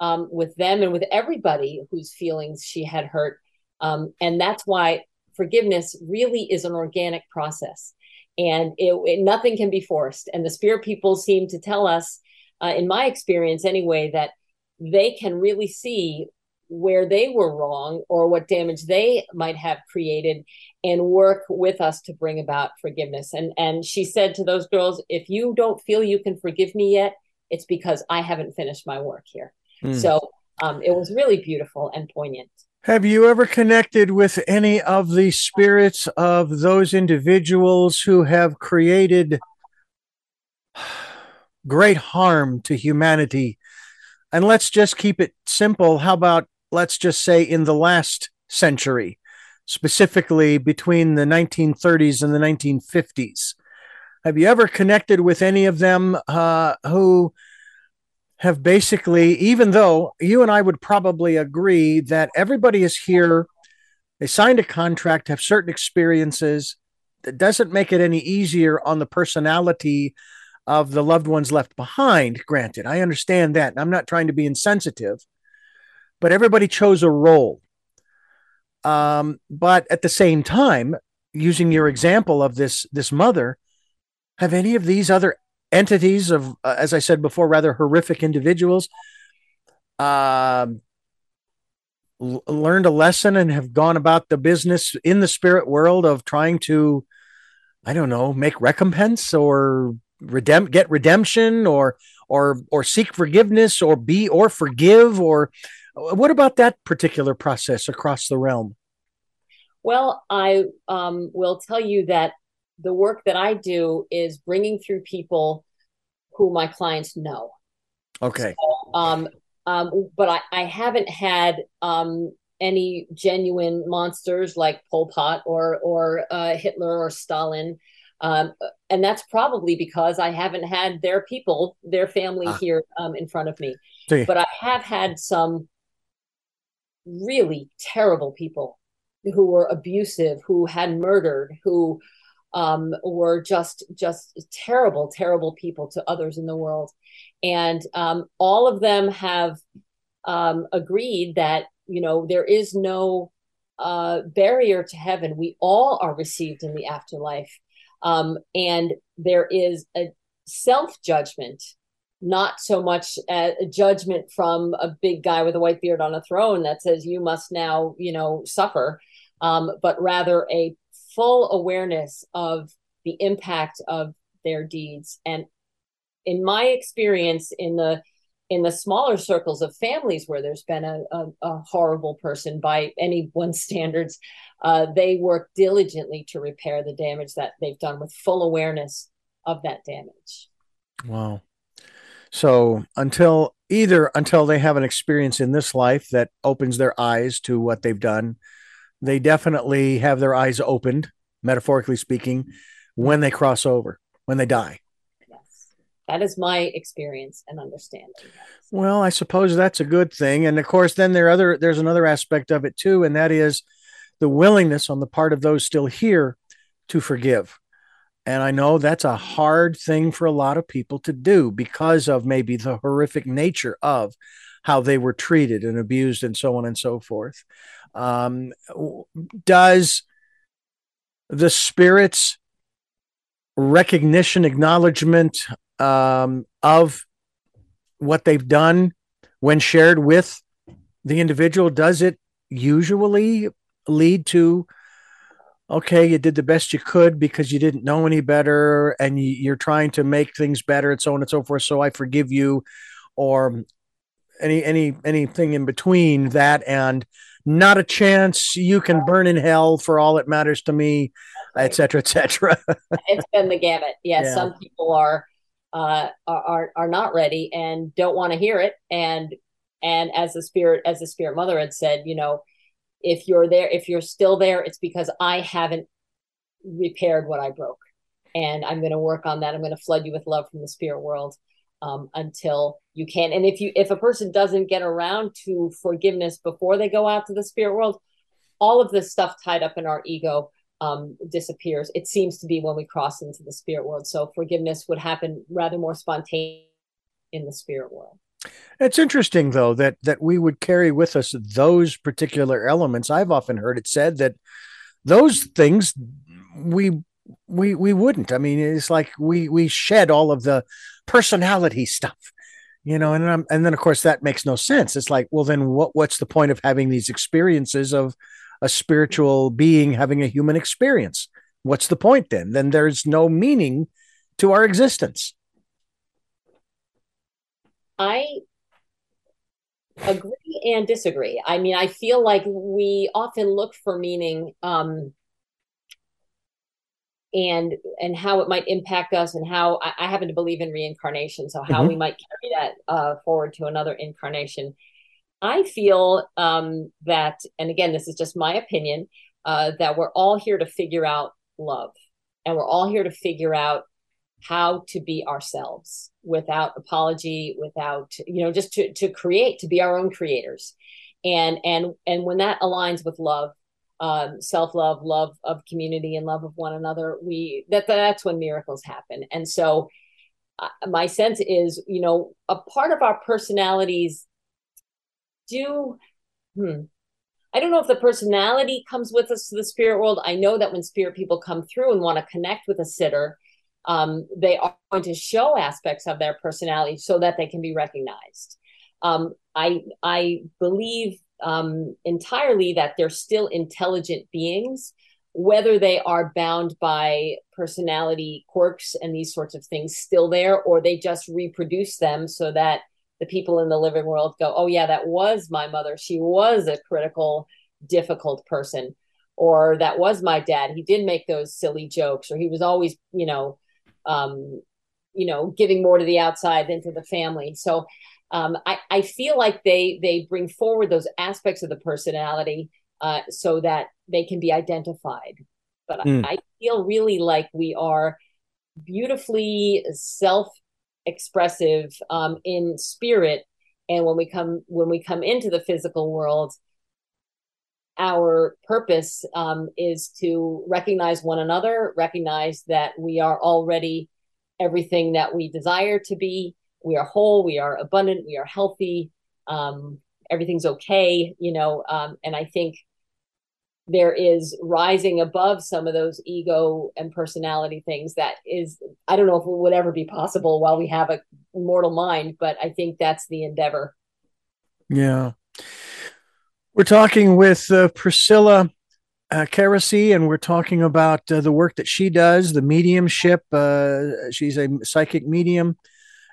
um, with them and with everybody whose feelings she had hurt. Um, and that's why forgiveness really is an organic process. And it, it, nothing can be forced. And the spirit people seem to tell us uh, in my experience anyway that they can really see where they were wrong or what damage they might have created and work with us to bring about forgiveness. And and she said to those girls if you don't feel you can forgive me yet it's because i haven't finished my work here mm. so um, it was really beautiful and poignant have you ever connected with any of the spirits of those individuals who have created great harm to humanity and let's just keep it simple. How about let's just say in the last century, specifically between the 1930s and the 1950s? Have you ever connected with any of them uh, who have basically, even though you and I would probably agree that everybody is here, they signed a contract, have certain experiences, that doesn't make it any easier on the personality of the loved ones left behind. Granted, I understand that. And I'm not trying to be insensitive, but everybody chose a role. Um, but at the same time, using your example of this this mother, have any of these other entities of, uh, as I said before, rather horrific individuals, uh, l- learned a lesson and have gone about the business in the spirit world of trying to, I don't know, make recompense or redempt get redemption or or or seek forgiveness or be or forgive or what about that particular process across the realm? Well i um, will tell you that the work that i do is bringing through people who my clients know okay so, um, um, but I, I haven't had um, any genuine monsters like Pol Pot or or uh, Hitler or Stalin. Um, and that's probably because I haven't had their people, their family ah. here um, in front of me. But I have had some really terrible people who were abusive, who had murdered, who um, were just just terrible, terrible people to others in the world, and um, all of them have um, agreed that you know there is no uh, barrier to heaven. We all are received in the afterlife, um, and there is a self judgment, not so much a judgment from a big guy with a white beard on a throne that says you must now, you know, suffer, um, but rather a full awareness of the impact of their deeds and in my experience in the in the smaller circles of families where there's been a, a, a horrible person by anyone's standards, uh, they work diligently to repair the damage that they've done with full awareness of that damage. Wow. So until either until they have an experience in this life that opens their eyes to what they've done, they definitely have their eyes opened, metaphorically speaking, when they cross over, when they die. Yes. That is my experience and understanding. Well, I suppose that's a good thing. And of course, then there other there's another aspect of it too, and that is the willingness on the part of those still here to forgive. And I know that's a hard thing for a lot of people to do because of maybe the horrific nature of how they were treated and abused and so on and so forth. Um, does the spirit's recognition, acknowledgement um, of what they've done when shared with the individual, does it usually lead to okay you did the best you could because you didn't know any better and you're trying to make things better and so on and so forth so i forgive you or any any anything in between that and not a chance. You can burn in hell for all it matters to me etc etc it's been the gamut. Yeah, yeah, some people are uh, are are not ready and don't want to hear it. And and as the spirit as the spirit mother had said, you know, if you're there, if you're still there, it's because I haven't repaired what I broke, and I'm going to work on that. I'm going to flood you with love from the spirit world um, until you can. And if you if a person doesn't get around to forgiveness before they go out to the spirit world, all of this stuff tied up in our ego um, disappears. It seems to be when we cross into the spirit world. So forgiveness would happen rather more spontaneous in the spirit world. It's interesting though that that we would carry with us those particular elements. I've often heard it said that those things we we we wouldn't. I mean, it's like we we shed all of the personality stuff, you know, and I'm, and then of course that makes no sense. It's like, well, then what what's the point of having these experiences of a spiritual being having a human experience. What's the point then? Then there's no meaning to our existence. I agree and disagree. I mean, I feel like we often look for meaning um, and and how it might impact us and how I, I happen to believe in reincarnation, so how mm-hmm. we might carry that uh, forward to another incarnation. I feel um, that, and again, this is just my opinion, uh, that we're all here to figure out love, and we're all here to figure out how to be ourselves without apology, without you know, just to to create, to be our own creators, and and and when that aligns with love, um, self love, love of community, and love of one another, we that that's when miracles happen. And so, uh, my sense is, you know, a part of our personalities do hmm, I don't know if the personality comes with us to the spirit world. I know that when spirit people come through and want to connect with a sitter, um, they are going to show aspects of their personality so that they can be recognized. Um, I I believe um, entirely that they're still intelligent beings, whether they are bound by personality quirks and these sorts of things still there, or they just reproduce them so that the people in the living world go, oh, yeah, that was my mother. She was a critical, difficult person. Or that was my dad. He did make those silly jokes, or he was always, you know, um, you know, giving more to the outside than to the family. So um, I, I feel like they they bring forward those aspects of the personality uh, so that they can be identified. But mm. I, I feel really like we are beautifully self expressive um, in spirit and when we come when we come into the physical world our purpose um, is to recognize one another recognize that we are already everything that we desire to be we are whole we are abundant we are healthy um, everything's okay you know um, and i think there is rising above some of those ego and personality things that is i don't know if it would ever be possible while we have a mortal mind but i think that's the endeavor yeah we're talking with uh, priscilla uh, and we're talking about uh, the work that she does, the mediumship. Uh, she's a psychic medium,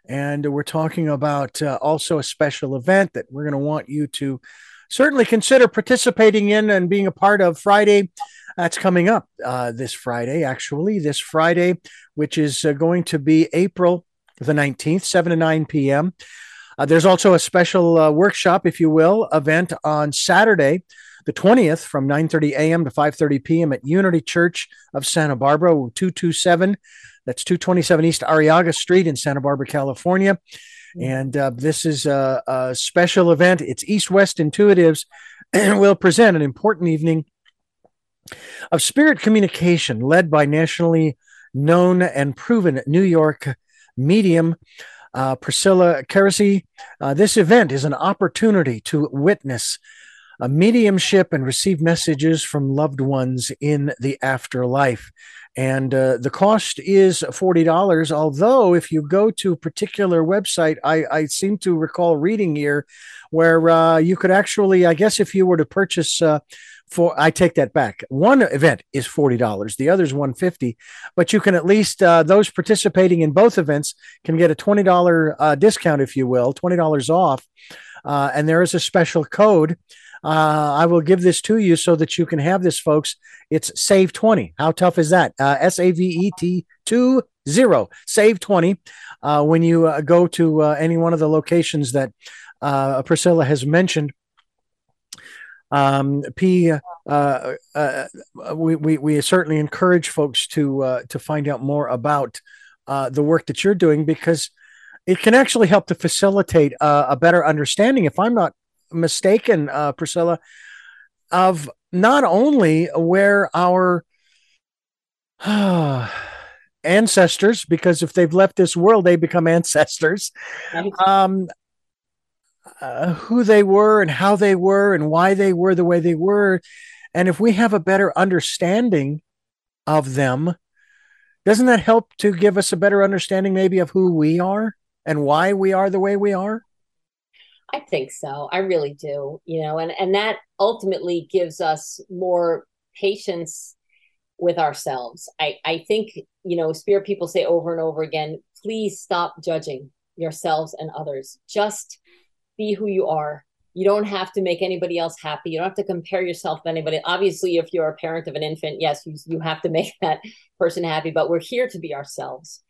and we're talking about uh, also a special event that we're going to want you to certainly consider participating in and being a part of Friday. That's coming up uh, this Friday, actually, this Friday, which is uh, going to be April the 19th, 7 to 9 p.m. Uh, there's also a special uh, workshop, if you will, event on Saturday, the 20th from 9:30 a.m. to 5:30 p.m. at Unity Church of Santa Barbara, 227. That's 227 East Arrellaga Street in Santa Barbara, California. Mm-hmm. And uh, this is a, a, special event. It's East West Intuitives and will present an important evening of spirit communication led by nationally known and proven New York medium uh, Priscilla Keresey. Uh, this event is an opportunity to witness a mediumship and receive messages from loved ones in the afterlife. And uh, the cost is $40. Although, if you go to a particular website, I, I seem to recall reading here where uh, you could actually, I guess, if you were to purchase uh, for I take that back. One event is forty dollars, the other is one fifty. But you can at least uh, those participating in both events can get a twenty dollar uh, discount, if you will, twenty dollars off. Uh, and there is a special code. Uh, I will give this to you so that you can have this, folks. It's save twenty. How tough is that? Uh, S A V E T two zero. Save twenty uh, when you go to any one of the locations that Priscilla has mentioned um, P, uh, uh, uh, we, we, we certainly encourage folks to uh, to find out more about uh, the work that you're doing because it can actually help to facilitate uh, a better understanding. If I'm not mistaken, uh, Priscilla, of not only where our ancestors, because if they've left this world, they become ancestors. Um, uh, who they were and how they were and why they were the way they were. And if we have a better understanding of them, doesn't that help to give us a better understanding maybe of who we are and why we are the way we are? I think so. I really do. You know, and and that ultimately gives us more patience with ourselves. I I think, you know, spirit people say over and over again, please stop judging yourselves and others. Just be who you are. You don't have to make anybody else happy. You don't have to compare yourself to anybody. Obviously, if you're a parent of an infant, yes, you, you have to make that person happy, but we're here to be ourselves,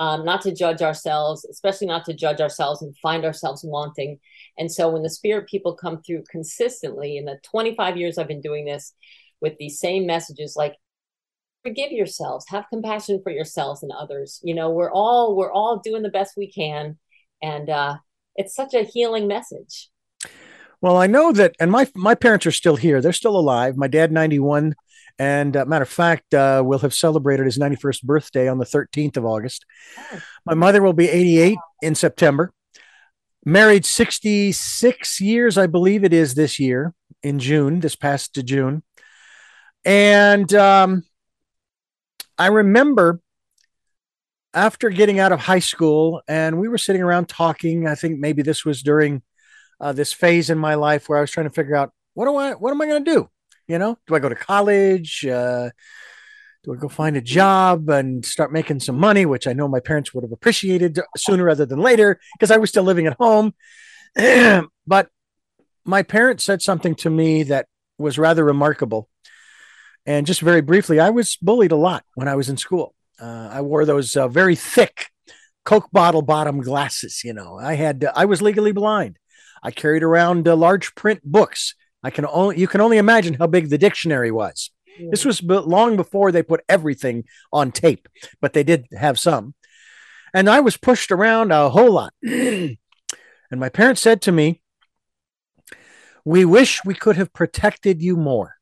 um, not to judge ourselves, especially not to judge ourselves and find ourselves wanting. And so when the spirit people come through consistently in the 25 years I've been doing this with these same messages, like forgive yourselves, have compassion for yourselves and others. You know, we're all we're all doing the best we can. And uh it's such a healing message. Well, I know that, and my my parents are still here. They're still alive. My dad, ninety one, and uh, matter of fact, uh, will have celebrated his ninety first birthday on the thirteenth of August. Oh. My mother will be eighty eight in September. Married sixty six years, I believe it is this year in June, this past June, and um, I remember after getting out of high school, and we were sitting around talking. I think maybe this was during uh, this phase in my life where I was trying to figure out what do I, what am I going to do? You know, do I go to college? Uh, do I go find a job and start making some money, which I know my parents would have appreciated sooner rather than later because I was still living at home. but my parents said something to me that was rather remarkable. And just very briefly, I was bullied a lot when I was in school. Uh, I wore those uh, very thick Coke bottle bottom glasses. You know, I had uh, I was legally blind. I carried around uh, large print books. I can only you can only imagine how big the dictionary was. This was long before they put everything on tape, but they did have some. And I was pushed around a whole lot. and my parents said to me, "We wish we could have protected you more."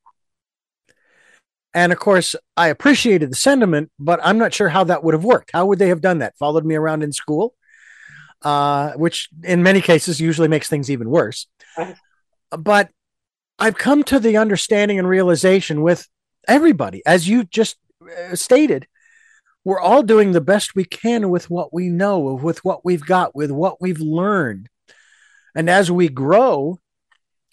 And of course, I appreciated the sentiment, but I'm not sure how that would have worked. How would they have done that? Followed me around in school, uh, which in many cases usually makes things even worse. But I've come to the understanding and realization with everybody, as you just uh, stated, we're all doing the best we can with what we know, with what we've got, with what we've learned. And as we grow,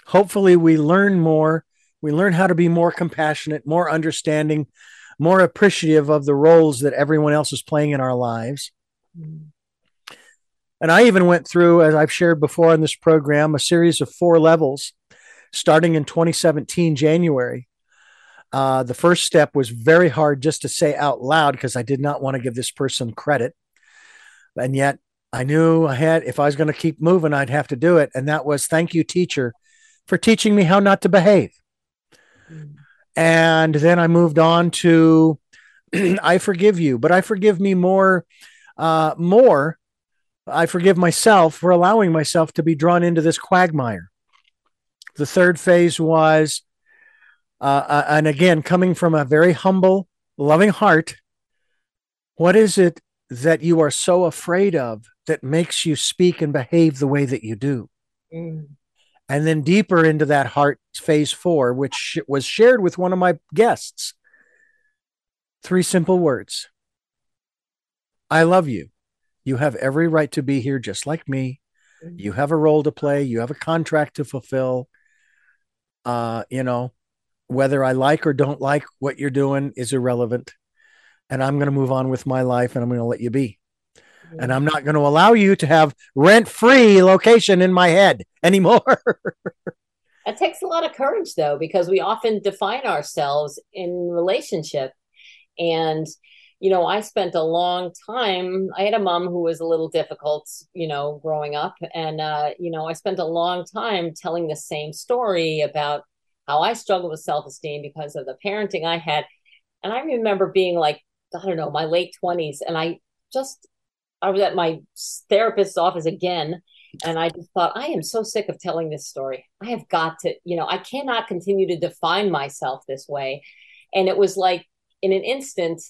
hopefully we learn more We learn how to be more compassionate, more understanding, more appreciative of the roles that everyone else is playing in our lives. Mm. And I even went through, as I've shared before in this program, a series of four levels starting in 2017, January. Uh, the first step was very hard just to say out loud because I did not want to give this person credit. And yet I knew I had, if I was going to keep moving, I'd have to do it. And that was thank you, teacher, for teaching me how not to behave. Mm. And then I moved on to I forgive you, but I forgive me more, uh, more. I forgive myself for allowing myself to be drawn into this quagmire. The third phase was, uh, uh, and again, coming from a very humble, loving heart, what is it that you are so afraid of that makes you speak and behave the way that you do? Mm and then deeper into that heart phase four, which was shared with one of my guests. Three simple words I love you. You have every right to be here just like me. Mm-hmm. You have a role to play, you have a contract to fulfill. Uh, you know, whether I like or don't like what you're doing is irrelevant. And I'm going to move on with my life and I'm going to let you be and I'm not going to allow you to have rent free location in my head anymore. that takes a lot of courage though, because we often define ourselves in relationship. And, you know, I spent a long time, I had a mom who was a little difficult, you know, growing up. And, uh, you know, I spent a long time telling the same story about how I struggled with self esteem because of the parenting I had. And I remember being like, I don't know, my late 20s. And I just I was at my therapist's office again, and I just thought, I am so sick of telling this story. I have got to, you know, I cannot continue to define myself this way. And it was like in an instant,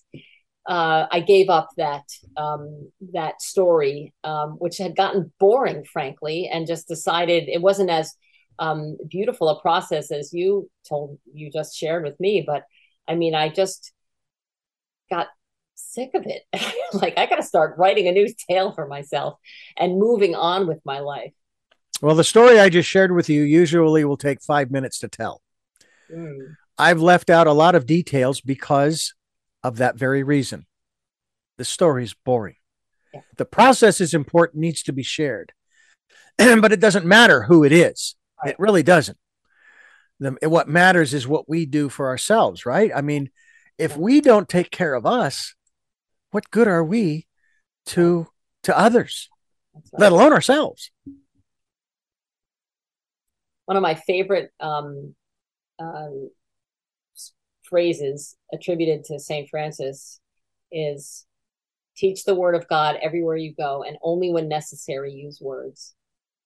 uh, I gave up that um, that story, um, which had gotten boring, frankly, and just decided it wasn't as um, beautiful a process as you told you just shared with me. But I mean, I just got sick of it. like I got to start writing a new tale for myself and moving on with my life. Well, the story I just shared with you usually will take five minutes to tell. Mm. I've left out a lot of details because of that very reason. The story is boring. Yeah. The process is important, needs to be shared, but it doesn't matter who it is. Right. It really doesn't. The, what matters is what we do for ourselves, right? I mean, if we don't take care of us, what good are we to to others, right. let alone ourselves? One of my favorite um, uh, phrases attributed to Saint Francis is teach the word of God everywhere you go, and only when necessary use words.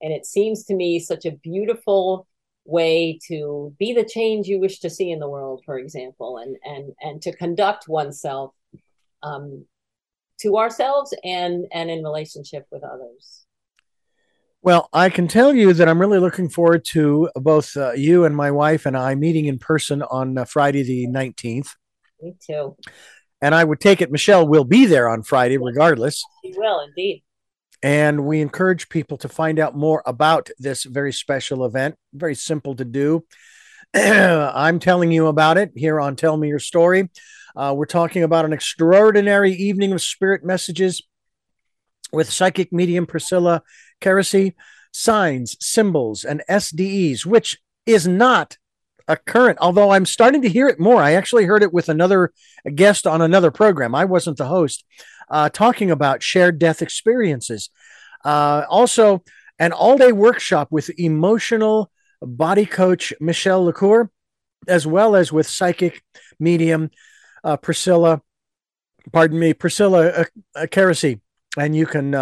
And it seems to me such a beautiful way to be the change you wish to see in the world, for example, and and and to conduct oneself um, to ourselves and and in relationship with others well i can tell you that i'm really looking forward to both uh, you and my wife and i meeting in person on uh, friday the 19th me too. And i would take it michelle will be there on friday regardless. she will indeed. And we encourage people to find out more about this very special event very simple to do. I'm telling you about it. Here on tell me your story uh, we're talking about an extraordinary evening of spirit messages with psychic medium Priscilla Keresey, signs, symbols, and SDEs, which is not a current, although I'm starting to hear it more. I actually heard it with another guest on another program. I wasn't the host, uh, talking about shared death experiences. Uh, also, an all day workshop with emotional body coach Michelle LaCour, as well as with psychic medium uh, Priscilla, pardon me, Priscilla uh, uh, and you can.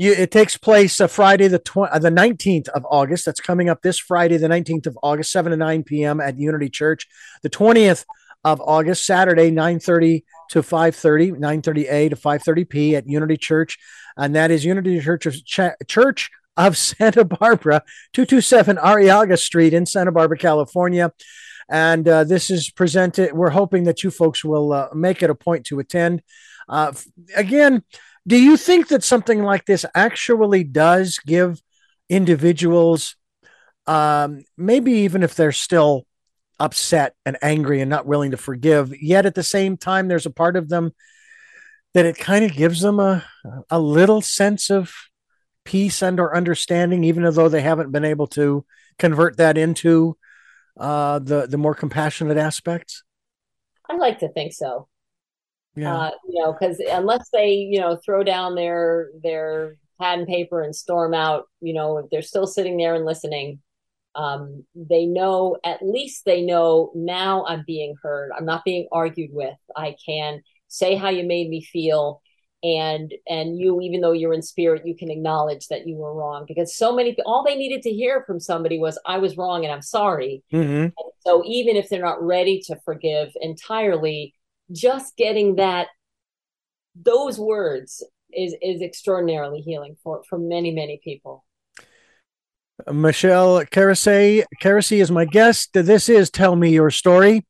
You, it takes place uh, Friday the tw- uh, the nineteenth of August. That's coming up this Friday, the nineteenth of August, seven to nine p.m. at Unity Church. The twentieth of August, Saturday, nine thirty to 5.30, 9.30 a to 5.30 p at Unity Church. And that is Unity Church of, Ch- Church of Santa Barbara, 227 Arrellaga Street in Santa Barbara, California. And uh, this is presented. We're hoping that you folks will uh, make it a point to attend. Uh, again, do you think that something like this actually does give individuals um, maybe even if they're still upset and angry and not willing to forgive, yet at the same time, there's a part of them that it kind of gives them a, a little sense of peace and or understanding, even though they haven't been able to convert that into uh, the the more compassionate aspects. I like to think so. Yeah. Uh, you know, because unless they, you know, throw down their their pad and paper and storm out, you know, if they're still sitting there and listening, um, they know at least they know now I'm being heard. I'm not being argued with. I can say how you made me feel and and you even though you're in spirit you can acknowledge that you were wrong because so many all they needed to hear from somebody was i was wrong and i'm sorry mm-hmm. so even if they're not ready to forgive entirely just getting that those words is is extraordinarily healing for for many many people. Michelle Keresey Keresey is my guest. This is tell me your story.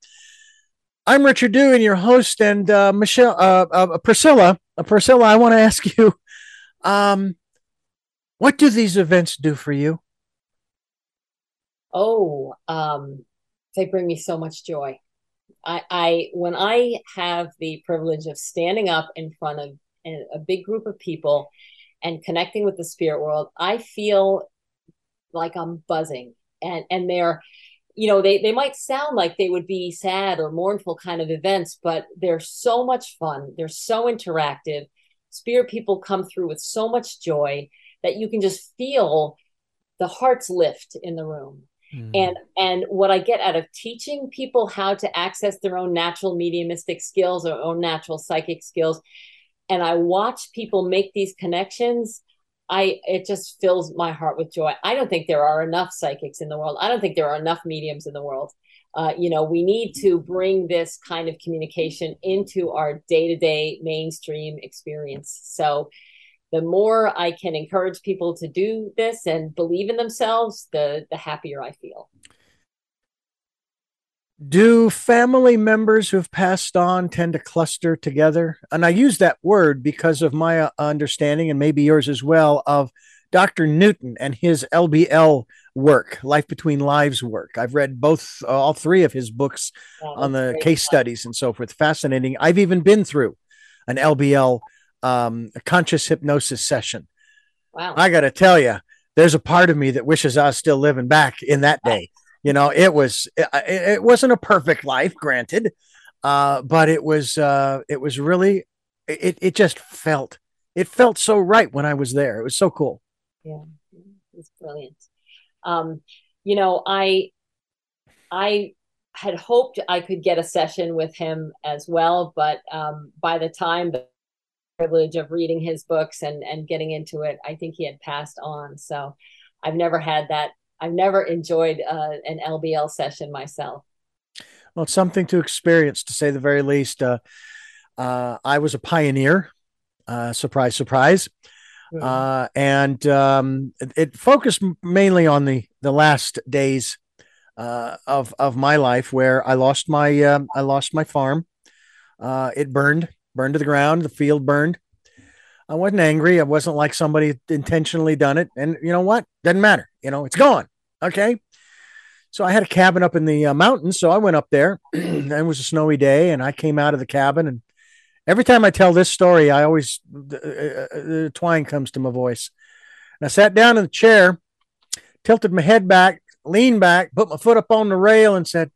I'm richard Dew, and your host and uh, michelle uh, uh, priscilla uh, priscilla i want to ask you um what do these events do for you? Oh um they bring me so much joy I, I when I have the privilege of standing up in front of a big group of people and connecting with the spirit world, I feel like I'm buzzing. And and they're you know they they might sound like they would be sad or mournful kind of events but they're so much fun. They're so interactive. Spirit people come through with so much joy that you can just feel the hearts lift in the room Mm. And and what I get out of teaching people how to access their own natural mediumistic skills or own natural psychic skills, and I watch people make these connections, I it just fills my heart with joy. I don't think there are enough psychics in the world. I don't think there are enough mediums in the world. Uh, you know, we need to bring this kind of communication into our day to day mainstream experience. So the more I can encourage people to do this and believe in themselves, the the happier I feel. Do family members who've passed on tend to cluster together? And I use that word because of my uh, understanding, and maybe yours as well, of Dr. Newton and his LBL work, Life Between Lives work. I've read both, uh, all three of his books on the case fun. studies and so forth. Fascinating. I've even been through an LBL um, a conscious hypnosis session. Wow. I got to tell you, there's a part of me that wishes I was still living back in that day. You know, it was it, it wasn't a perfect life, granted, uh, but it was uh, it was really it it just felt it felt so right when I was there. It was so cool. Yeah, it's brilliant. Um, you know, I I had hoped I could get a session with him as well, but um, by the time privilege of reading his books and and getting into it. I think he had passed on, so I've never had that. I've never enjoyed uh, an LBL session myself. Well, it's something to experience, to say the very least. Uh, uh, I was a pioneer. Uh, surprise, surprise. Mm-hmm. and um, it, it, focused mainly on the the last days uh, of of my life, where I lost my um, I lost my farm. it burned burned to the ground. The field burned. I wasn't angry. I wasn't like somebody intentionally done it. And you know what? Doesn't matter. You know, it's gone. Okay. So I had a cabin up in the uh, mountains. So I went up there and it was a snowy day and I came out of the cabin. And every time I tell this story, I always, the uh, uh, twine comes to my voice. And I sat down in the chair, tilted my head back, leaned back, put my foot up on the rail and said,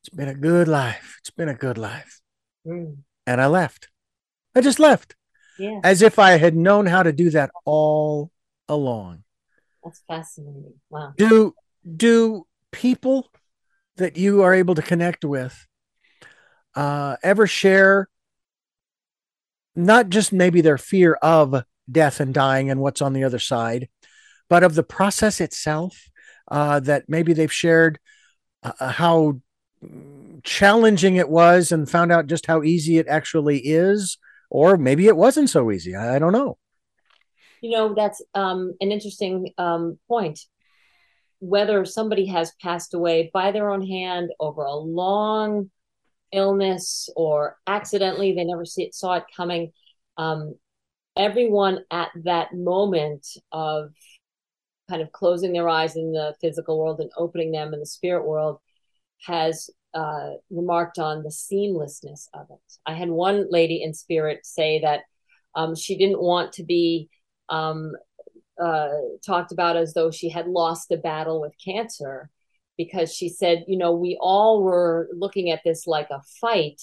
It's been a good life. It's been a good life. Mm and I left. I just left. Yeah. As if I had known how to do that all along. That's fascinating. Wow. Do do people that you are able to connect with uh, ever share not just maybe their fear of death and dying and what's on the other side, but of the process itself? Uh, that maybe they've shared uh, how challenging it was and found out just how easy it actually is or maybe it wasn't so easy. I, I don't know. You know that's um, an interesting um, point. Whether somebody has passed away by their own hand over a long illness or accidentally they never it, saw it coming um, everyone at that moment of kind of closing their eyes in the physical world and opening them in the spirit world has uh, remarked on the seamlessness of it. I had one lady in spirit say that um, she didn't want to be um, uh, talked about as though she had lost a battle with cancer because she said, you know, we all were looking at this like a fight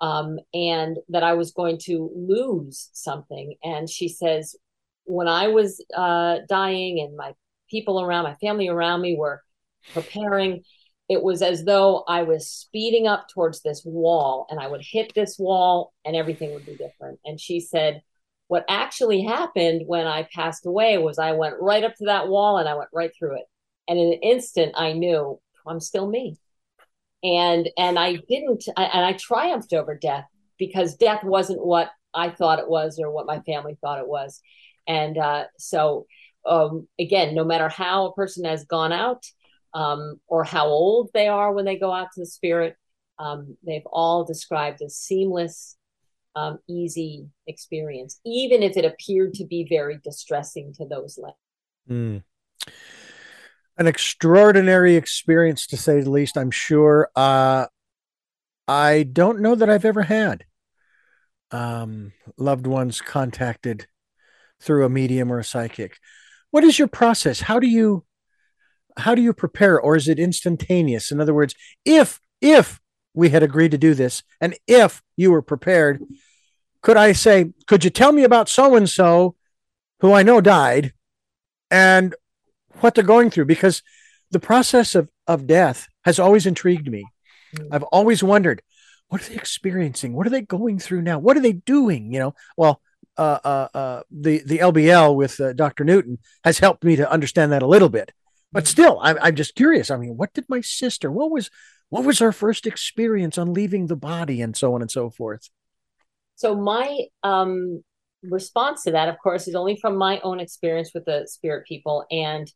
um, and that I was going to lose something. And she says, when I was uh, dying and my people around, my family around me were preparing, it was as though I was speeding up towards this wall and I would hit this wall and everything would be different. And she said, what actually happened when I passed away was I went right up to that wall and I went right through it. And in an instant, I knew I'm still me. And and I didn't, and I triumphed over death because death wasn't what I thought it was or what my family thought it was. And uh, so, um, again, no matter how a person has gone out um, or how old they are when they go out to the spirit, um, they've all described a seamless, um, easy experience, even if it appeared to be very distressing to those left. Mm. An extraordinary experience, to say the least, I'm sure. Uh, I don't know that I've ever had um, loved ones contacted through a medium or a psychic. What is your process? How do you how do you prepare or is it instantaneous? In other words, if if we had agreed to do this and if you were prepared, could I say, could you tell me about so and so who I know died and what they're going through because the process of of death has always intrigued me. Mm. I've always wondered what are they experiencing? What are they going through now? What are they doing? You know, well, uh, uh, uh, the the LBL with uh, Dr. Newton has helped me to understand that a little bit. But still, I'm I'm just curious. I mean, what did my sister? What was what was her first experience on leaving the body, and so on and so forth. So my um, response to that, of course, is only from my own experience with the spirit people, and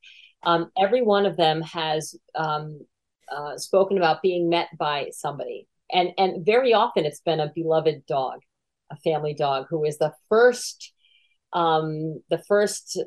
um, every one of them has um, uh, spoken about being met by somebody, and and very often it's been a beloved dog a family dog who is the first um the first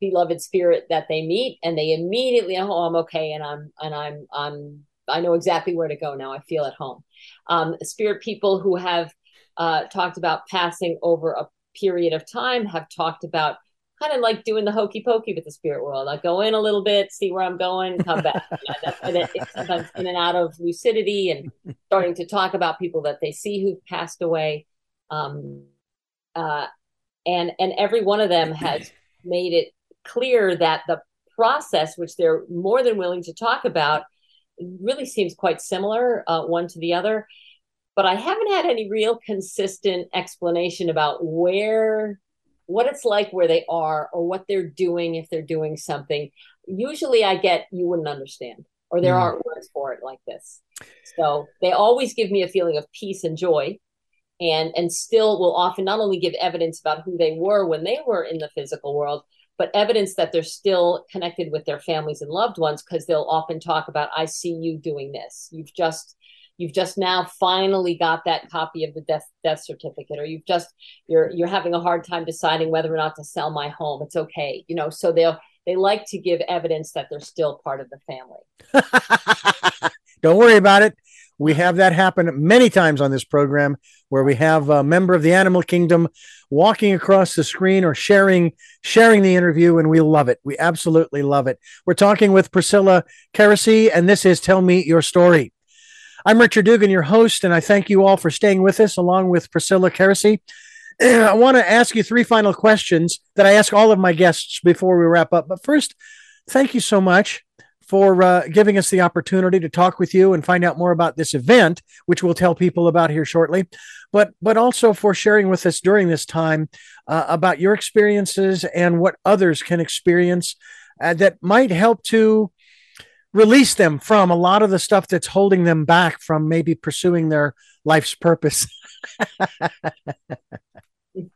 beloved spirit that they meet and they immediately oh i'm okay and i'm and i'm i'm i know exactly where to go now i feel at home um spirit people who have uh talked about passing over a period of time have talked about kind of like doing the hokey pokey with the spirit world. I go in a little bit, see where I'm going, come back. and it, it's sometimes in and out of lucidity and starting to talk about people that they see who've passed away. Um, uh, and and every one of them has made it clear that the process, which they're more than willing to talk about, really seems quite similar uh, one to the other. But I haven't had any real consistent explanation about where, what it's like where they are, or what they're doing if they're doing something. Usually, I get you wouldn't understand, or there mm. aren't words for it like this. So they always give me a feeling of peace and joy and and still will often not only give evidence about who they were when they were in the physical world but evidence that they're still connected with their families and loved ones because they'll often talk about i see you doing this. You've just you've just now finally got that copy of the death death certificate or you've just you're you're having a hard time deciding whether or not to sell my home. It's okay you know? So they'll they like to give evidence that they're still part of the family. Don't worry about it we have that happen many times on this program where we have a member of the animal kingdom walking across the screen or sharing sharing the interview and we love it. We absolutely love it. We're talking with Priscilla Keresey and this is Tell Me Your Story. I'm Richard Dugan, your host, and I thank you all for staying with us along with Priscilla Keresey. I want to ask you three final questions that I ask all of my guests before we wrap up. But first, thank you so much for uh, giving us the opportunity to talk with you and find out more about this event, which we'll tell people about here shortly. But but also for sharing with us during this time uh, about your experiences and what others can experience uh, that might help to release them from a lot of the stuff that's holding them back from maybe pursuing their life's purpose. so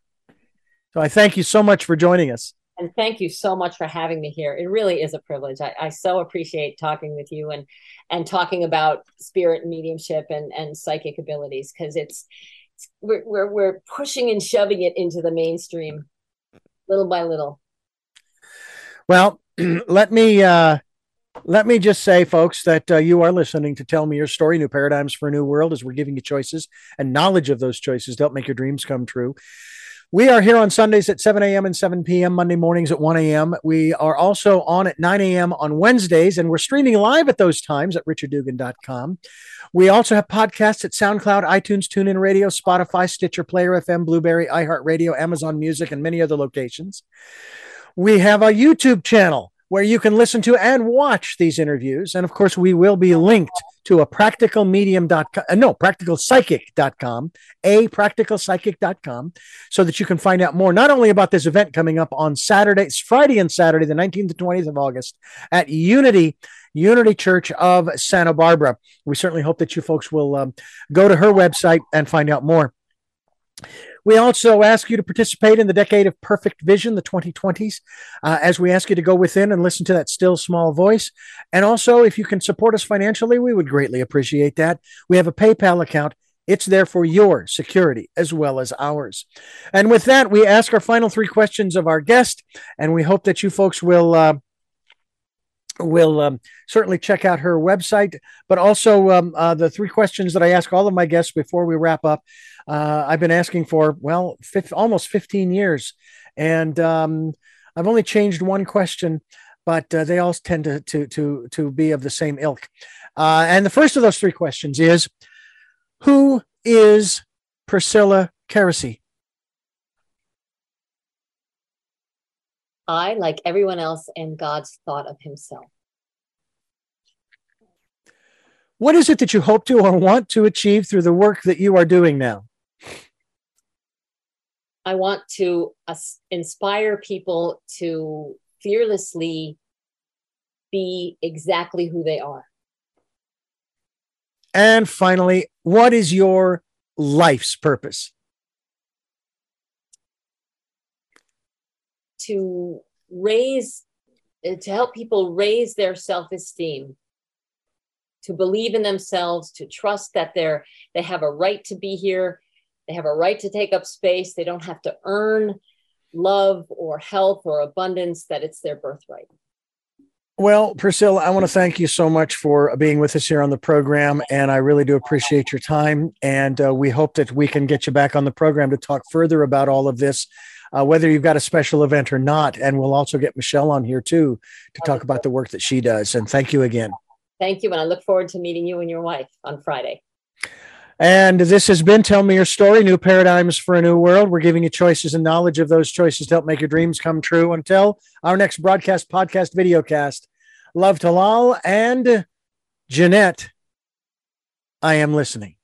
I thank you so much for joining us. And thank you so much for having me here. It really is a privilege. I, I so appreciate talking with you and and talking about spirit and mediumship and, and psychic abilities because it's, it's we're, we're we're pushing and shoving it into the mainstream little by little. Well, let me uh, let me just say, folks, that uh, you are listening to Tell Me Your Story, New Paradigms for a New World, as we're giving you choices and knowledge of those choices to help make your dreams come true. We are here on Sundays at 7 a.m. and 7 p.m., Monday mornings at 1 a.m. We are also on at 9 a.m. on Wednesdays, and we're streaming live at those times at richarddugan.com. We also have podcasts at SoundCloud, iTunes, TuneIn Radio, Spotify, Stitcher, Player FM, Blubrry, iHeartRadio, Amazon Music, and many other locations. We have a YouTube channel where you can listen to and watch these interviews. And of course, we will be linked to a practicalmedium.com, uh, no, practicalpsychic.com, a practicalpsychic.com, so that you can find out more, not only about this event coming up on Saturday, it's Friday and Saturday, the 19th and 20th of August at Unity. Unity Church of Santa Barbara. We certainly hope that you folks will um, go to her website and find out more. We also ask you to participate in the Decade of Perfect Vision, the 2020s, uh, as we ask you to go within and listen to that still small voice. And also, if you can support us financially, we would greatly appreciate that. We have a PayPal account. It's there for your security as well as ours. And with that, we ask our final three questions of our guest, and we hope that you folks will. Uh, will um, certainly check out her website, but also um, uh, the three questions that I ask all of my guests before we wrap up uh, I've been asking for, well, 50, almost 15 years. And um, I've only changed one question, but uh, they all tend to, to, to, to be of the same ilk. Uh, and the first of those three questions is Who is Priscilla Keresey? I, like everyone else, am God's thought of himself. What is it that you hope to or want to achieve through the work that you are doing now? I want to uh, inspire people to fearlessly be exactly who they are. And finally, what is your life's purpose? To raise, uh, to help people raise their self esteem, to believe in themselves, to trust that they're, they have a right to be here they have a right to take up space. They don't have to earn love or health or abundance, that it's their birthright. Well, Priscilla, I want to thank you so much for being with us here on the program. And I really do appreciate your time. And uh, we hope that we can get you back on the program to talk further about all of this, uh, whether you've got a special event or not. And we'll also get Michelle on here too to talk about the work that she does. And thank you again. Thank you. And I look forward to meeting you and your wife on Friday. And this has been Tell Me Your Story New Paradigms for a New World. We're giving you choices and knowledge of those choices to help make your dreams come true. Until our next broadcast, podcast, video cast. Love to Lal and Jeanette. I am listening.